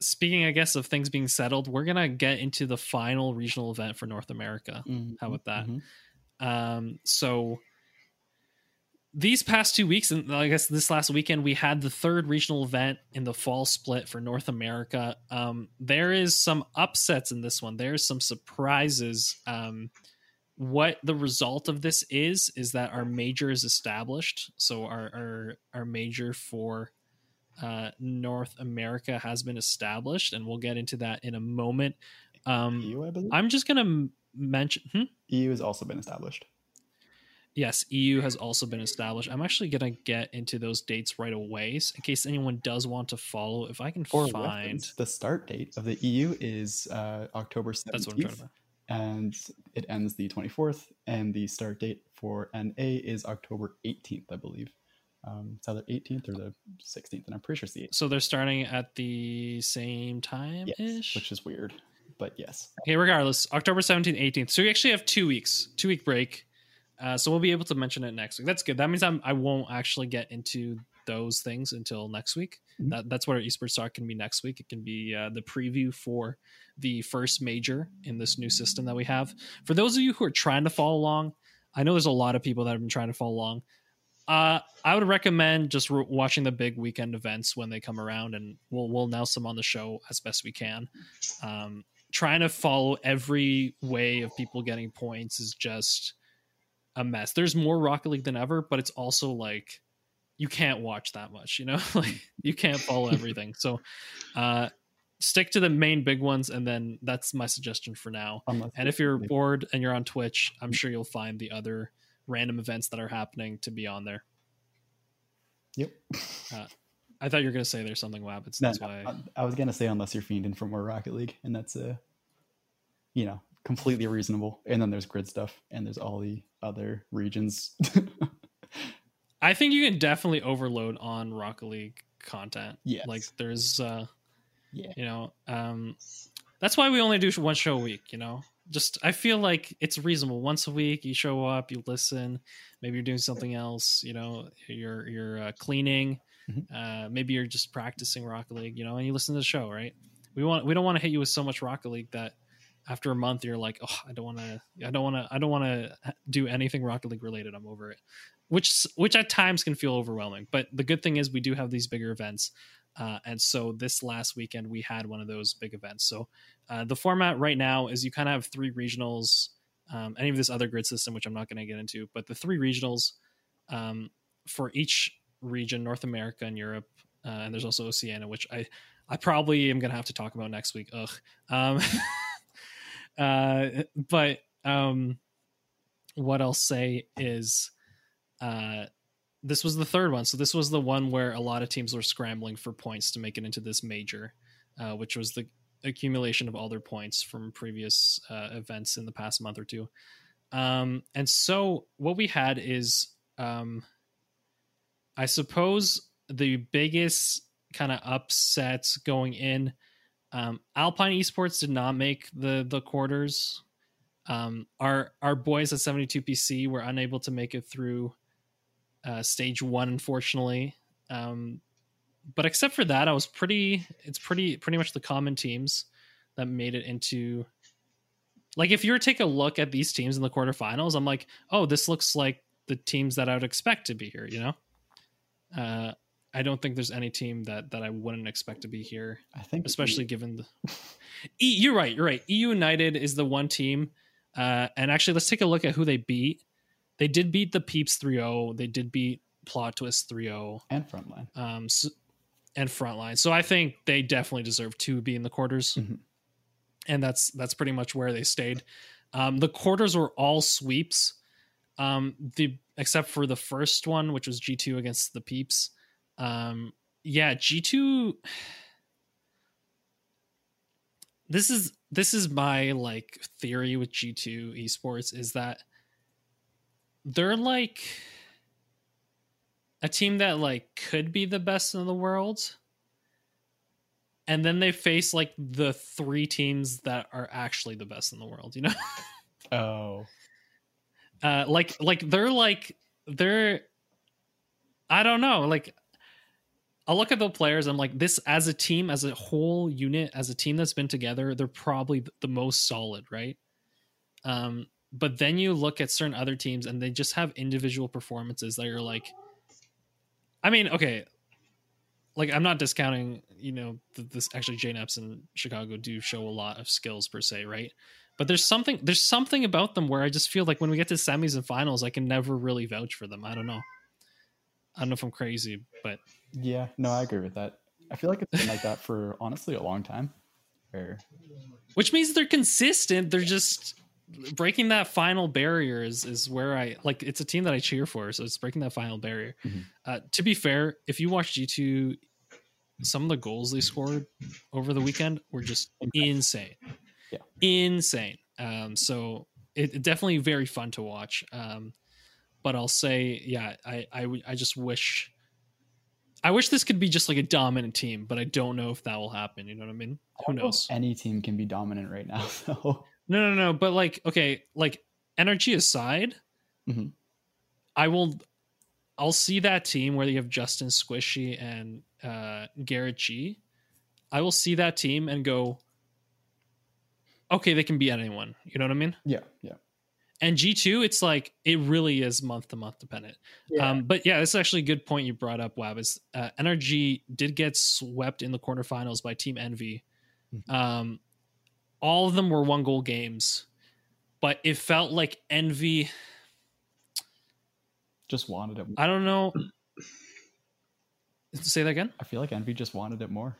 speaking, I guess, of things being settled, we're gonna get into the final regional event for North America. How about that? Mhm. Um, so these past two weeks, and I guess this last weekend, we had the third regional event in the fall split for North America. Um, there is some upsets in this one. There's some surprises. Um, what the result of this is is that our major is established. So our our, our major for uh, North America has been established, and we'll get into that in a moment. Um, EU, I believe. I'm just gonna mention. Hmm? EU has also been established. Yes, EU has also been established. I'm actually gonna get into those dates right away, so in case anyone does want to follow. If I can For find, reference, the start date of the EU is uh, October 17th, that's what I'm trying to. and it ends the 24th. And the start date for NA is October 18th, I believe. Um, it's either 18th or the 16th, and I'm pretty sure it's the 8th. So they're starting at the same time Yes, ish. which is weird, but yes. Okay, regardless, October 17th, 18th. So we actually have two weeks, two week break. Uh, so we'll be able to mention it next week. That's good. That means I'm, I won't actually get into those things until next week. Mhm. That, that's what our esports talk can be next week. It can be uh, the preview for the first major in this new system that we have. For those of you who are trying to follow along, I know there's a lot of people that have been trying to follow along. Uh, I would recommend just re- watching the big weekend events when they come around, and we'll we'll announce them on the show as best we can. Um, trying to follow every way of people getting points is just a mess. There's more Rocket League than ever, but it's also like you can't watch that much, you know? [LAUGHS] like you can't follow [LAUGHS] everything. So uh stick to the main big ones and then that's my suggestion for now. And if you're bored and you're on Twitch, I'm sure you'll find the other random events that are happening to be on there. Yep. I thought you were going to say there's something Wabbits. No, That's no, why. I, I was gonna say unless you're fiending for more Rocket League, and that's uh, you know, completely reasonable. And then there's grid stuff, and there's all the other regions. [LAUGHS] I think you can definitely overload on Rocket League content. Yes. Like there's uh yeah, you know um that's why we only do one show a week you know just i feel like it's reasonable. Once a week you show up you listen maybe you're doing something else you know you're you're uh, cleaning Mhm. uh maybe you're just practicing rocket league you know and you listen to the show right? We want we don't want to hit you with so much rocket league that after a month you're like oh i don't want to i don't want to i don't want to do anything rocket league related. I'm over it. Which which at times can feel overwhelming but the good thing is we do have these bigger events uh, and so this last weekend we had one of those big events. So uh, the format right now is you kind of have three regionals, um, any of this other grid system, which I'm not going to get into, but the three regionals um, for each region, North America and Europe, uh, and there's also Oceania, which I I probably am going to have to talk about next week. Ugh. Um, [LAUGHS] uh, but um, what I'll say is. This was the third one. So this was the one where a lot of teams were scrambling for points to make it into this major, uh, which was the accumulation of all their points from previous uh, events in the past month or two. Um, and so what we had is, um, I suppose, the biggest kind of upsets going in. Um, Alpine Esports did not make the the quarters. Um, our our boys at 72 PC were unable to make it through uh, stage one, unfortunately. Um, but except for that, I was pretty. It's pretty pretty much the common teams that made it into. Like if you were to take a look at these teams in the quarterfinals, I'm like, oh, this looks like the teams that I would expect to be here. You know, uh, I don't think there's any team that that I wouldn't expect to be here I think especially given the. E, you're right. You're right. EU United is the one team, uh, and actually, let's take a look at who they beat. They did beat the Peeps 3-0. They did beat Plot Twist 3-0, and frontline. um, so, and Frontline. So I think they definitely deserve to be in the quarters, Mhm. and that's that's pretty much where they stayed. Um, the quarters were all sweeps, um, the except for the first one, which was G two against the Peeps. Um, yeah, G two. [SIGHS] This is this is my like theory with G two esports is that they're like a team that like could be the best in the world and then they face like the three teams that are actually the best in the world you know [LAUGHS] Oh, Uh, like like they're like they're I don't know. Like I'll look at the players. I'm like this as a team, as a whole unit, as a team that's been together. They're probably the most solid, right? Um, but then you look at certain other teams and they just have individual performances that are like I mean, okay, like I'm not discounting, you know, th- this actually JKnaps and Chicago do show a lot of skills per se, right? But there's something there's something about them where I just feel like when we get to semis and finals, I can never really vouch for them. I don't know. I don't know if I'm crazy, but Yeah, no, I agree with that. I feel like it's been like that for honestly a long time. Where which means they're consistent. They're just breaking that final barrier is is where I like. It's a team that I cheer for, so it's breaking that final barrier. Mhm. Uh, to be fair, if you watch G two, some of the goals they scored over the weekend were just insane, Yeah. insane. Um, so it, it definitely very fun to watch. Um, but I'll say, yeah, I I just wish. I wish this could be just like a dominant team, but I don't know if that will happen. You know what I mean? Who know knows? Any team can be dominant right now. [LAUGHS] So No, no, no. But like, okay, like energy aside, Mhm. I will. I'll see that team where you have Justin Squishy and uh, Garrett G. I will see that team and go, okay, they can beat anyone. You know what I mean? yeah, yeah. And G two, it's like it really is month to month dependent. Um, but yeah, this is actually a good point you brought up, Wab. Is uh, NRG did get swept in the quarterfinals by Team Envy. Mhm. Um, all of them were one goal games, but it felt like Envy. Just wanted it. I don't know. Say that again. I feel like Envy just wanted it more.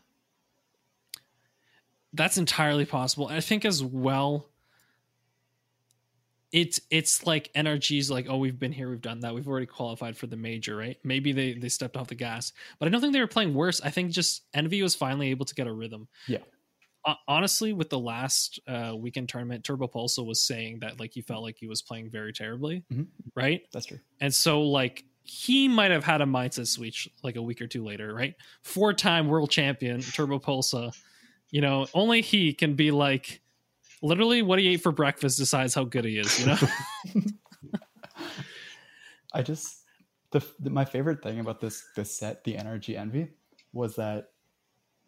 That's entirely possible. I think as well. It's it's like NRG's like oh we've been here we've done that we've already qualified for the major right maybe they they stepped off the gas but I don't think they were playing worse I think just Envy was finally able to get a rhythm Yeah. Hon- honestly with the last uh, weekend tournament Turbopolsa was saying that like he felt like he was playing very terribly Mhm. right That's true. and so like he might have had a mindset switch like a week or two later, right? Four time world champion, Turbopolsa. You know, only he can be like literally what he ate for breakfast decides how good he is, you know? [LAUGHS] [LAUGHS] I just the, the my favorite thing about this this set, the energy envy, was that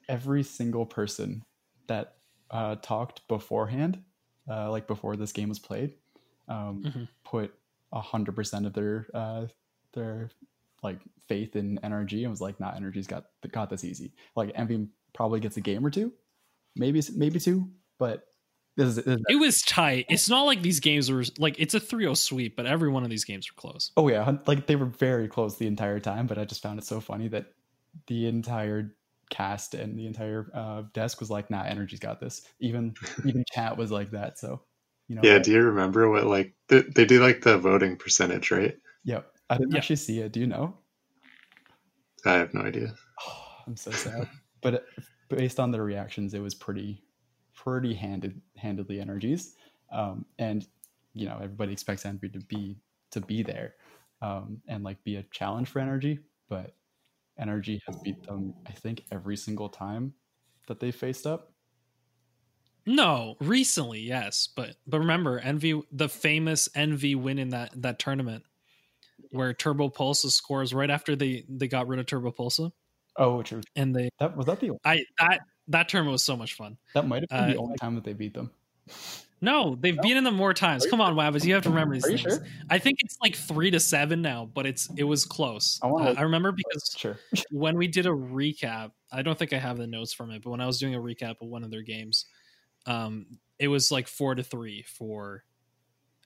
every single person that uh, talked beforehand, uh, like before this game was played, um, Mhm. put a hundred percent of their uh, their like faith in NRG and was like, "Nah, NRG's got got this easy." Like Envy probably gets a game or two, maybe maybe two, but this is, this is it was tight. It's not like these games were like it's a 3-0 sweep, but every one of these games were close. Oh yeah, like they were very close the entire time, but I just found it so funny that the entire cast and the entire uh, desk was like, "Nah, Energy's got this." Even even [LAUGHS] chat was like that. So, you know, Yeah, I- do you remember what like they, they do like the voting percentage, right? yep. I didn't Yeah. actually see it. Do you know? I have no idea. Oh, [SIGHS] I'm so sad. but it, based on the reactions, it was pretty pretty handed handedly energies, um, and you know everybody expects Envy to be to be there um, and like be a challenge for Energy, but Energy has beat them I think every single time that they faced up. No, recently, yes, but but remember, Envy, the famous Envy win in that that tournament, where Turbopolsa scores right after they they got rid of Turbopolsa, Oh, true. and they That was that the I that that tournament was so much fun. that might have been the Uh, only time that they beat them. [LAUGHS] No, they've been in them more times. Are you Come on, Wabbits, you have to remember these Are you things. sure? I think it's like three to seven now, but it's it was close. I wanna- Uh, I remember because Sure. when we did a recap, I don't think I have the notes from it, but when I was doing a recap of one of their games, um, it was like four to three for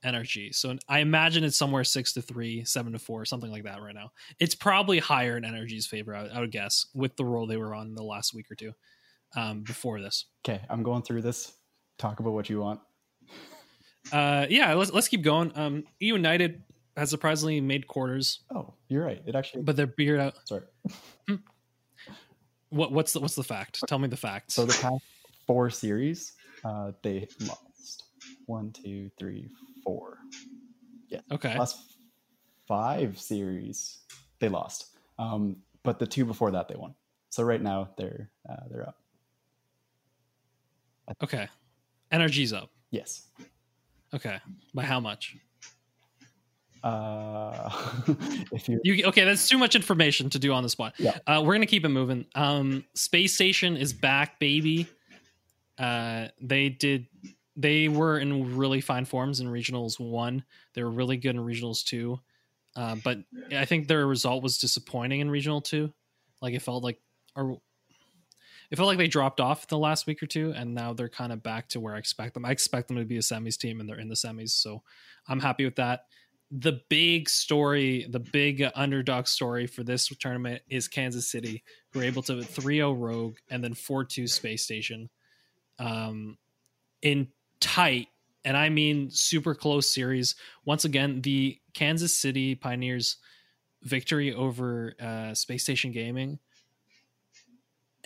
NRG. So I imagine it's somewhere six to three, seven to four, something like that right now. It's probably higher in NRG's favor, I, I would guess, with the role they were on the last week or two um, before this. Okay, I'm going through this. Talk about what you want. Uh, yeah, let's let's keep going. Um, United has surprisingly made quarters, Oh, you're right. It actually. but they're beard out. sorry. What what's the what's the fact? Tell me the facts. So the past four series, uh, they lost. One, two, three, four. Yeah. okay, Last five series, they lost. Um, but the two before that, they won. So right now, they're uh, they're up. okay, NRG's up. Yes. Okay, by how much? Uh, [LAUGHS] if you You okay? That's too much information to do on the spot. Yeah. Uh, we're gonna keep it moving. Um, Space Station is back, baby. Uh, they did. They were in really fine forms in regionals one. They were really good in regionals two. Uh, but I think their result was disappointing in regional two. Like it felt like, or it felt like they dropped off the last week or two, and now they're kind of back to where I expect them. I expect them to be a semis team, and they're in the semis, so I'm happy with that. The big story, the big underdog story for this tournament is Kansas City, who were able to 3-0 Rogue and then 4-2 Space Station, um, in tight, and I mean super close series. Once again, the Kansas City Pioneers victory over uh, Space Station Gaming.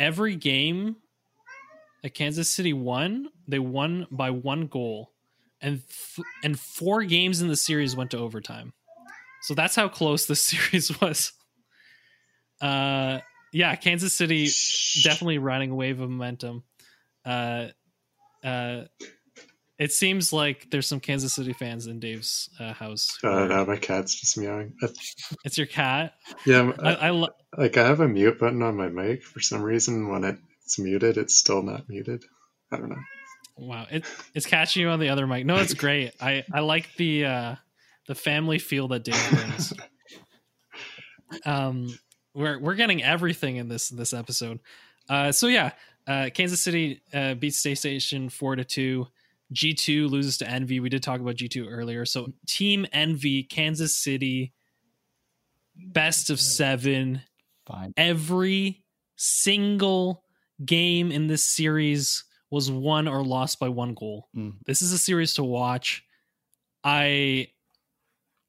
Every game that Kansas City won, they won by one goal, and th- and four games in the series went to overtime. So that's how close this [LAUGHS] series was. Uh, yeah, Kansas City definitely riding a wave of momentum. Uh, uh, it seems like there's some Kansas City fans in Dave's uh, house. Uh, no, my cat's just meowing. It's [LAUGHS] your cat. yeah, I'm- I, I lo- like I have a mute button on my mic for some reason. When it's muted, it's still not muted. I don't know. wow, it, it's catching you on the other mic. No, it's [LAUGHS] great. I I like the uh, the family feel that Dave brings. [LAUGHS] um, we're we're getting everything in this this episode. Uh, so yeah, uh, Kansas City uh, beats Space Station four to two. G two loses to Envy. We did talk about G two earlier. So Team Envy, Kansas City, best of seven. fine, Every single game in this series was won or lost by one goal. Mm. This is a series to watch. I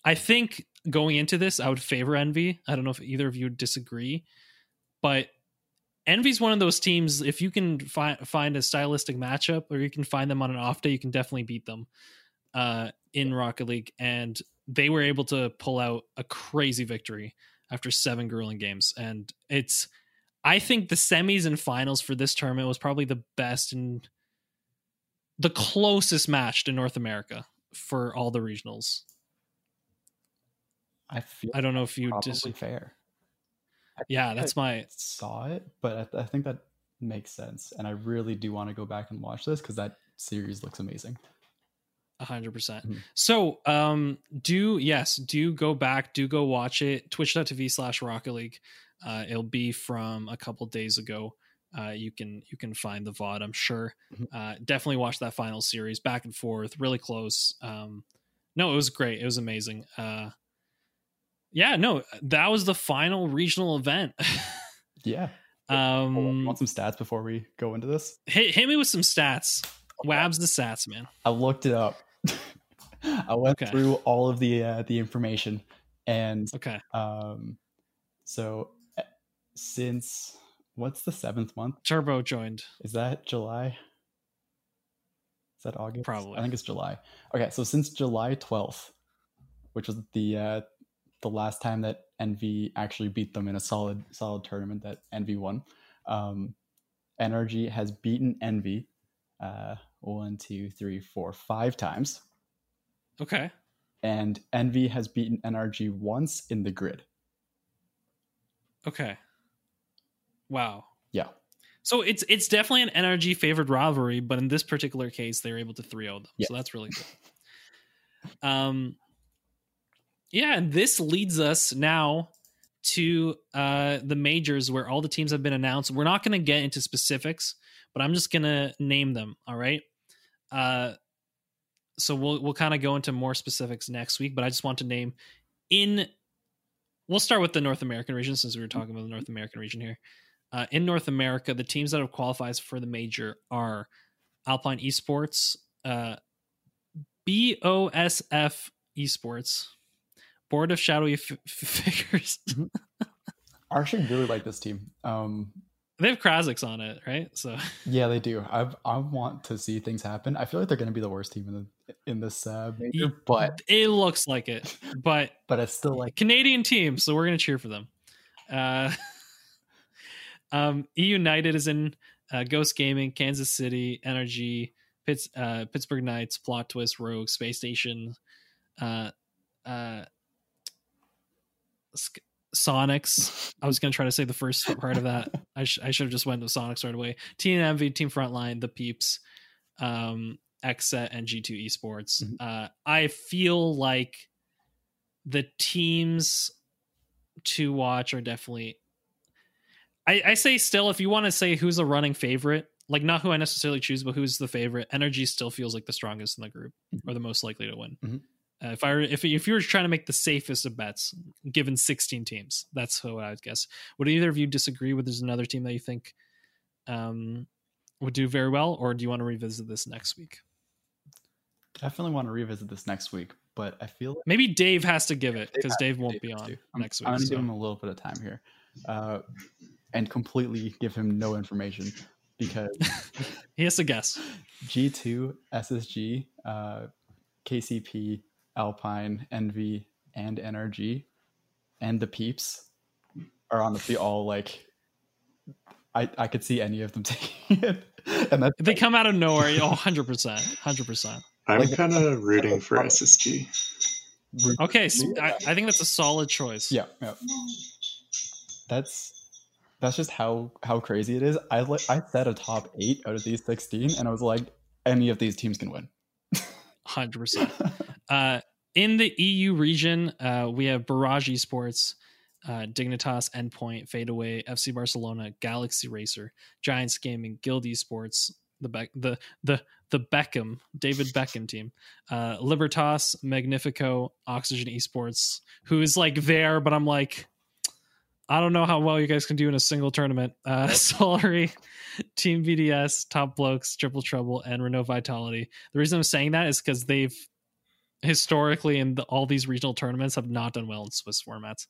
I think going into this, I would favor Envy. I don't know if either of you would disagree, but Envy's one of those teams. If you can find find a stylistic matchup, or you can find them on an off day, you can definitely beat them uh, in Rocket League. And they were able to pull out a crazy victory after seven grueling games. And it's, I think the semis and finals for this tournament was probably the best and the closest match to North America for all the regionals. I feel I don't know if you probably dis- fair. Yeah, that's I my saw it, but I, I think that makes sense, and I really do want to go back and watch this because that series looks amazing. A hundred percent. Mhm. So, um, do yes, do go back, do go watch it. Twitch.tv slash Rocket League. Uh, it'll be from a couple days ago. Uh, you can you can find the VOD, I'm sure. Mhm. Uh, definitely watch that final series, back and forth, really close. Um, no, it was great. It was amazing. Uh, yeah, no, that was the final regional event. [LAUGHS] Yeah. Hold on, um, want some stats before we go into this? hit, hit me with some stats. Wabs the stats, man. I looked it up. [LAUGHS] I went Okay. through all of the uh, the information, and Okay, um, so eh, since what's the seventh month? Turbo joined. Is that July? Is that August? Probably. I think it's July. Okay, so since July twelfth, which was the uh, the last time that Envy actually beat them in a solid solid tournament that Envy won, um, NRG has beaten Envy uh, one, two, three, four, five times, Okay. and Envy has beaten NRG once in the grid. Okay. Wow. Yeah. So it's it's definitely an NRG favored rivalry, but in this particular case, they were able to 3-0 them. Yeah. So that's really good. [LAUGHS] um yeah, and this leads us now to uh the majors where all the teams have been announced. We're not going to get into specifics, but I'm just going to name them, all right? Uh so we'll we'll kind of go into more specifics next week, but I just want to name in we'll start with the North American region since we were talking about the North American region here. Uh, in North America, the teams that have qualified for the major are Alpine Esports, uh, BOSF Esports, Board of Shadowy F- [LAUGHS] Figures. I actually really like this team. Um, they have Krasix on it, right? So [LAUGHS] yeah, they do. I I want to see things happen. I feel like they're going to be the worst team in the in this uh, major, but it looks like it, [LAUGHS] but but it's still like Canadian team, so we're gonna cheer for them. Uh, um, E United is in uh, Ghost Gaming, Kansas City, Energy, Pitts, uh, Pittsburgh Knights, Plot Twist, Rogue, Space Station, uh, uh, Sk- Soniqs. I was gonna try to say the first part of that. [LAUGHS] I, sh- I should have just went with Soniqs right away. Envy, Team Frontline, the Peeps, um, Xset, and G2 Esports. Mhm. Uh, I feel like the teams to watch are definitely. I, I say still, if you want to say who's a running favorite, like not who I necessarily choose, but who's the favorite, Energy still feels like the strongest in the group or the most likely to win. Mhm. Uh, if I were, if if you were trying to make the safest of bets, given 16 teams, that's who I would guess. Would either of you disagree with? There's another team that you think um, would do very well, or do you want to revisit this next week? Definitely want to revisit this next week, but I feel like Maybe Dave has to give it because has Dave won't Dave be on next I'm, I'm week. gonna so- give him a little bit of time here, uh, and completely give him no information because [LAUGHS] He has to guess. G2, SSG, uh, KCP, Alpine, Envy, and NRG, and the Peeps are honestly [LAUGHS] all like. I, I could see any of them [LAUGHS] taking it, and that's They come out of nowhere. [LAUGHS] Oh, 100 percent, hundred percent. I'm Like- kind of rooting for SSG. Okay, so I, I think that's a solid choice. Yeah, yeah. That's that's just how how crazy it is. I like I said a top eight out of these sixteen, and I was like, any of these teams can win. hundred percent. Uh, in the EU region, uh, we have Barrage Esports, uh, Dignitas, Endpoint, Fadeaway, FC Barcelona, Galaxy Racer, Giants Gaming, Guild Esports, the Beck, the the the Beckham, David Beckham team, uh, Libertas, Magnifico, Oxygen Esports, who is like there, but I'm like, I don't know how well you guys can do in a single tournament. Uh, [LAUGHS] Solary, Team BDS, Top Blokes, Triple Trouble, and Renault Vitality. The reason I'm saying that is because they've historically in the, all these regional tournaments have not done well in Swiss formats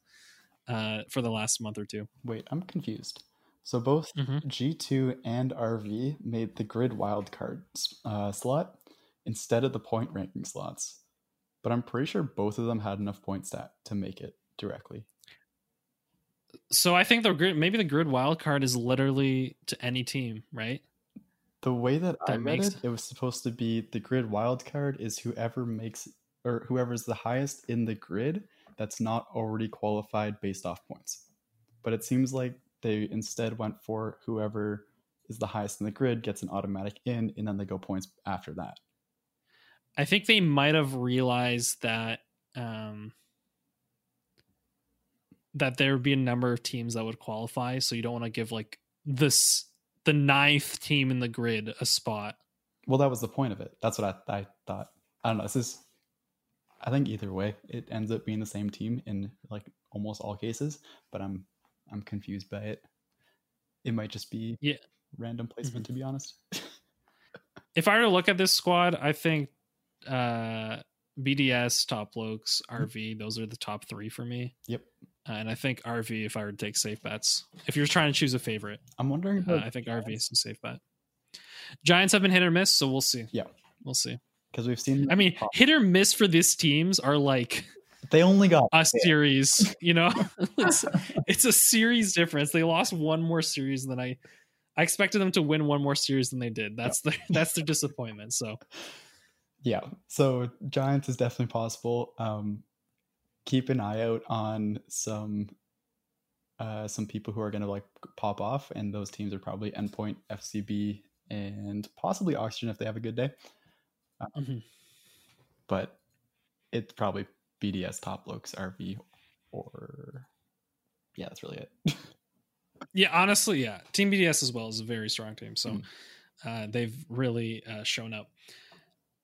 uh, for the last month or two. Wait, I'm confused. So both Mhm. G2 and RV made the grid wildcard uh, slot instead of the point ranking slots, but I'm pretty sure both of them had enough point stat to make it directly. So I think the grid, maybe the grid wildcard is literally to any team, right? The way that, I read makes- it, it was supposed to be the grid wildcard is whoever makes or whoever's the highest in the grid that's not already qualified based off points. But it seems like they instead went for whoever is the highest in the grid gets an automatic in, and then they go points after that. I think they might have realized that um, that there would be a number of teams that would qualify, so you don't want to give like this the ninth team in the grid a spot. Well, that was the point of it. That's what I, I thought. I don't know. This is, I think either way, it ends up being the same team in like almost all cases. But I'm, I'm confused by it. It might just be Yeah. random placement, to be honest. [LAUGHS] if I were to look at this squad, I think uh, BDS, Top Blokes, RV, those are the top three for me. Yep. Uh, and I think RV, if I were to take safe bets, if you're trying to choose a favorite, I'm wondering. uh, I think RV is a safe bet. Giants have been hit or miss, so we'll see. Yeah. We'll see. Because we've seen. I mean, hit or miss for these teams are like they only got a series, [LAUGHS] you know? [LAUGHS] it's, it's a series difference. They lost one more series than I I expected them to win one more series than they did. That's the that's their disappointment. So yeah. So Giants is definitely possible. Um, keep an eye out on some uh, some people who are going to like pop off, and those teams are probably Endpoint, FCB, and possibly Oxygen if they have a good day. Mhm. But it's probably BDS, Top Blokes RV, or yeah, that's really it. [LAUGHS] Yeah, honestly, yeah. Team BDS as well is a very strong team, so Mhm. uh, they've really uh, shown up.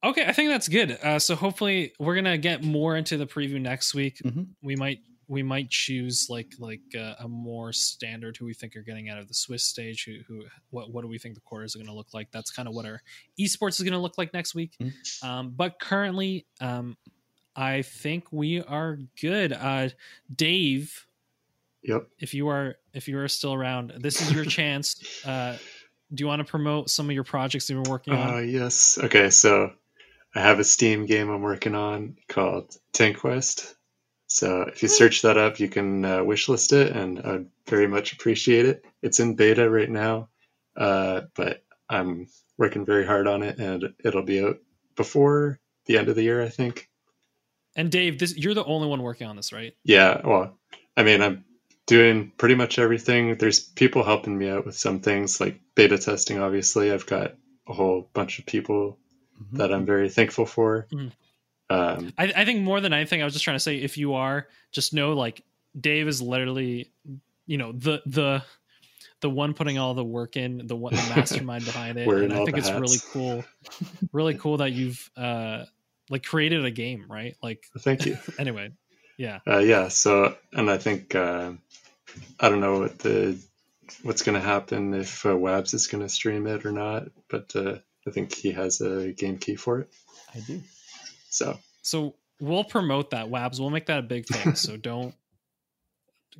Okay, I think that's good. Uh, so hopefully, we're gonna get more into the preview next week. Mhm. We might we might choose like like uh, a more standard who we think are getting out of the Swiss stage. Who who what what do we think the quarters are going to look like? That's kind of what our esports is going to look like next week. Mhm. Um, but currently, um, I think we are good. Uh, Dave Yep. if you are if you are still around this is your [LAUGHS] chance uh do you want to promote some of your projects you've been working Uh, on yes. Okay, so I have a Steam game I'm working on called Tank Quest. So if you search that up, you can uh, wishlist it, and I'd very much appreciate it. It's in beta right now, uh, but I'm working very hard on it, and it'll be out before the end of the year, I think. and dave this you're the only one working on this right Yeah, well, I mean, I'm doing pretty much everything. There's people helping me out with some things like beta testing. Obviously, I've got a whole bunch of people Mhm. that I'm very thankful for. Mhm. Um, I, I think more than anything, I was just trying to say, if you are, just know like Dave is literally, you know, the the the one putting all the work in, the one the mastermind [LAUGHS] behind it, and I think the it's really cool, really cool that you've uh like created a game, right? Like thank you. [LAUGHS] anyway, yeah, Uh, yeah. So, and I think uh, I don't know what the what's going to happen if uh, Wabs is going to stream it or not, but uh, I think he has a game key for it. I do. So so we'll promote that Wabs. We'll make that a big thing. So [LAUGHS] don't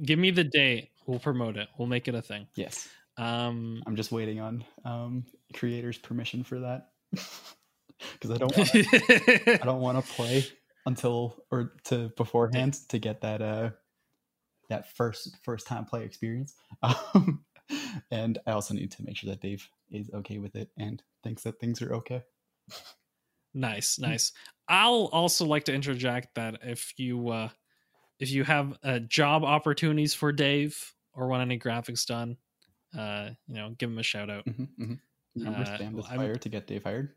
give me the date. We'll promote it. We'll make it a thing. Yes. Um, I'm just waiting on um, creators' permission for that [LAUGHS] because I don't want I don't want to play until or to beforehand to get that uh that first first time play experience. Um, [LAUGHS] and I also need to make sure that Dave is okay with it and thinks that things are okay. Nice, nice. I'll also like to interject that if you uh if you have uh, job opportunities for Dave or want any graphics done, uh, you know, give him a shout out. Mm-hmm, mm-hmm. Remember, Uh, spam this I'm- fire to get Dave hired.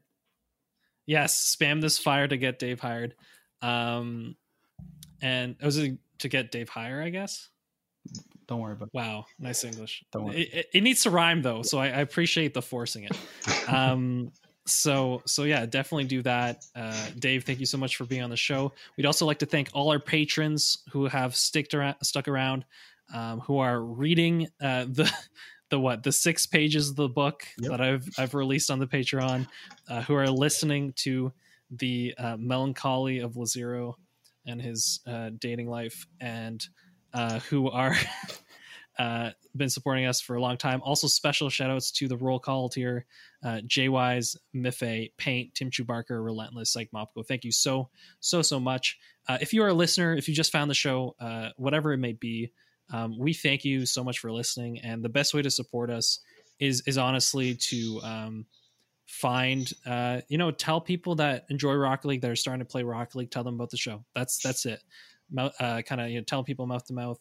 Yes, spam this fire to get Dave hired. Um, and it was it to get Dave hire? I guess. Don't worry about it. Wow, nice English. Don't worry. It, it, it needs to rhyme though, so I, I appreciate the forcing it. [LAUGHS] um so so yeah definitely do that uh dave thank you so much for being on the show we'd also like to thank all our patrons who have sticked around stuck around um who are reading uh the [LAUGHS] the what the six pages of the book Yep. that i've i've released on the patreon uh, who are listening to the uh, melancholy of lazero and his uh dating life and uh who are [LAUGHS] uh been supporting us for a long time also special shout outs to the roll call tier uh, JWise, Paint, Tim Chubarker, Relentless, Psych Mopco. Thank you so, so, so much. Uh, if you are a listener, if you just found the show, uh, whatever it may be, um, we thank you so much for listening. And the best way to support us is is honestly to um, find, uh, you know, tell people that enjoy Rocket League that are starting to play Rocket League, tell them about the show. That's that's it. Uh, kind of you know, tell people mouth to mouth,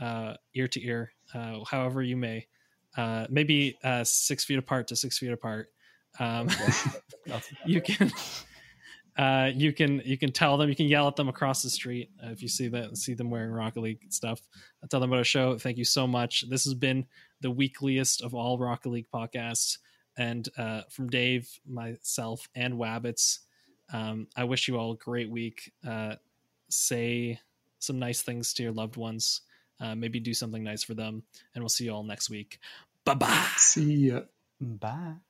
uh, ear to ear, uh, however you may uh, maybe uh, six feet apart to six feet apart. Um, [LAUGHS] you can uh, you can you can tell them you can yell at them across the street uh, if you see that see them wearing Rocket League stuff. Uh, tell them about a show. Thank you so much. This has been the weekliest of all Rocket League podcasts, and uh, from Dave, myself, and Wabbits. Um, I wish you all a great week. Uh, say some nice things to your loved ones. Uh, maybe do something nice for them, and we'll see you all next week. Bye bye. see ya. Bye.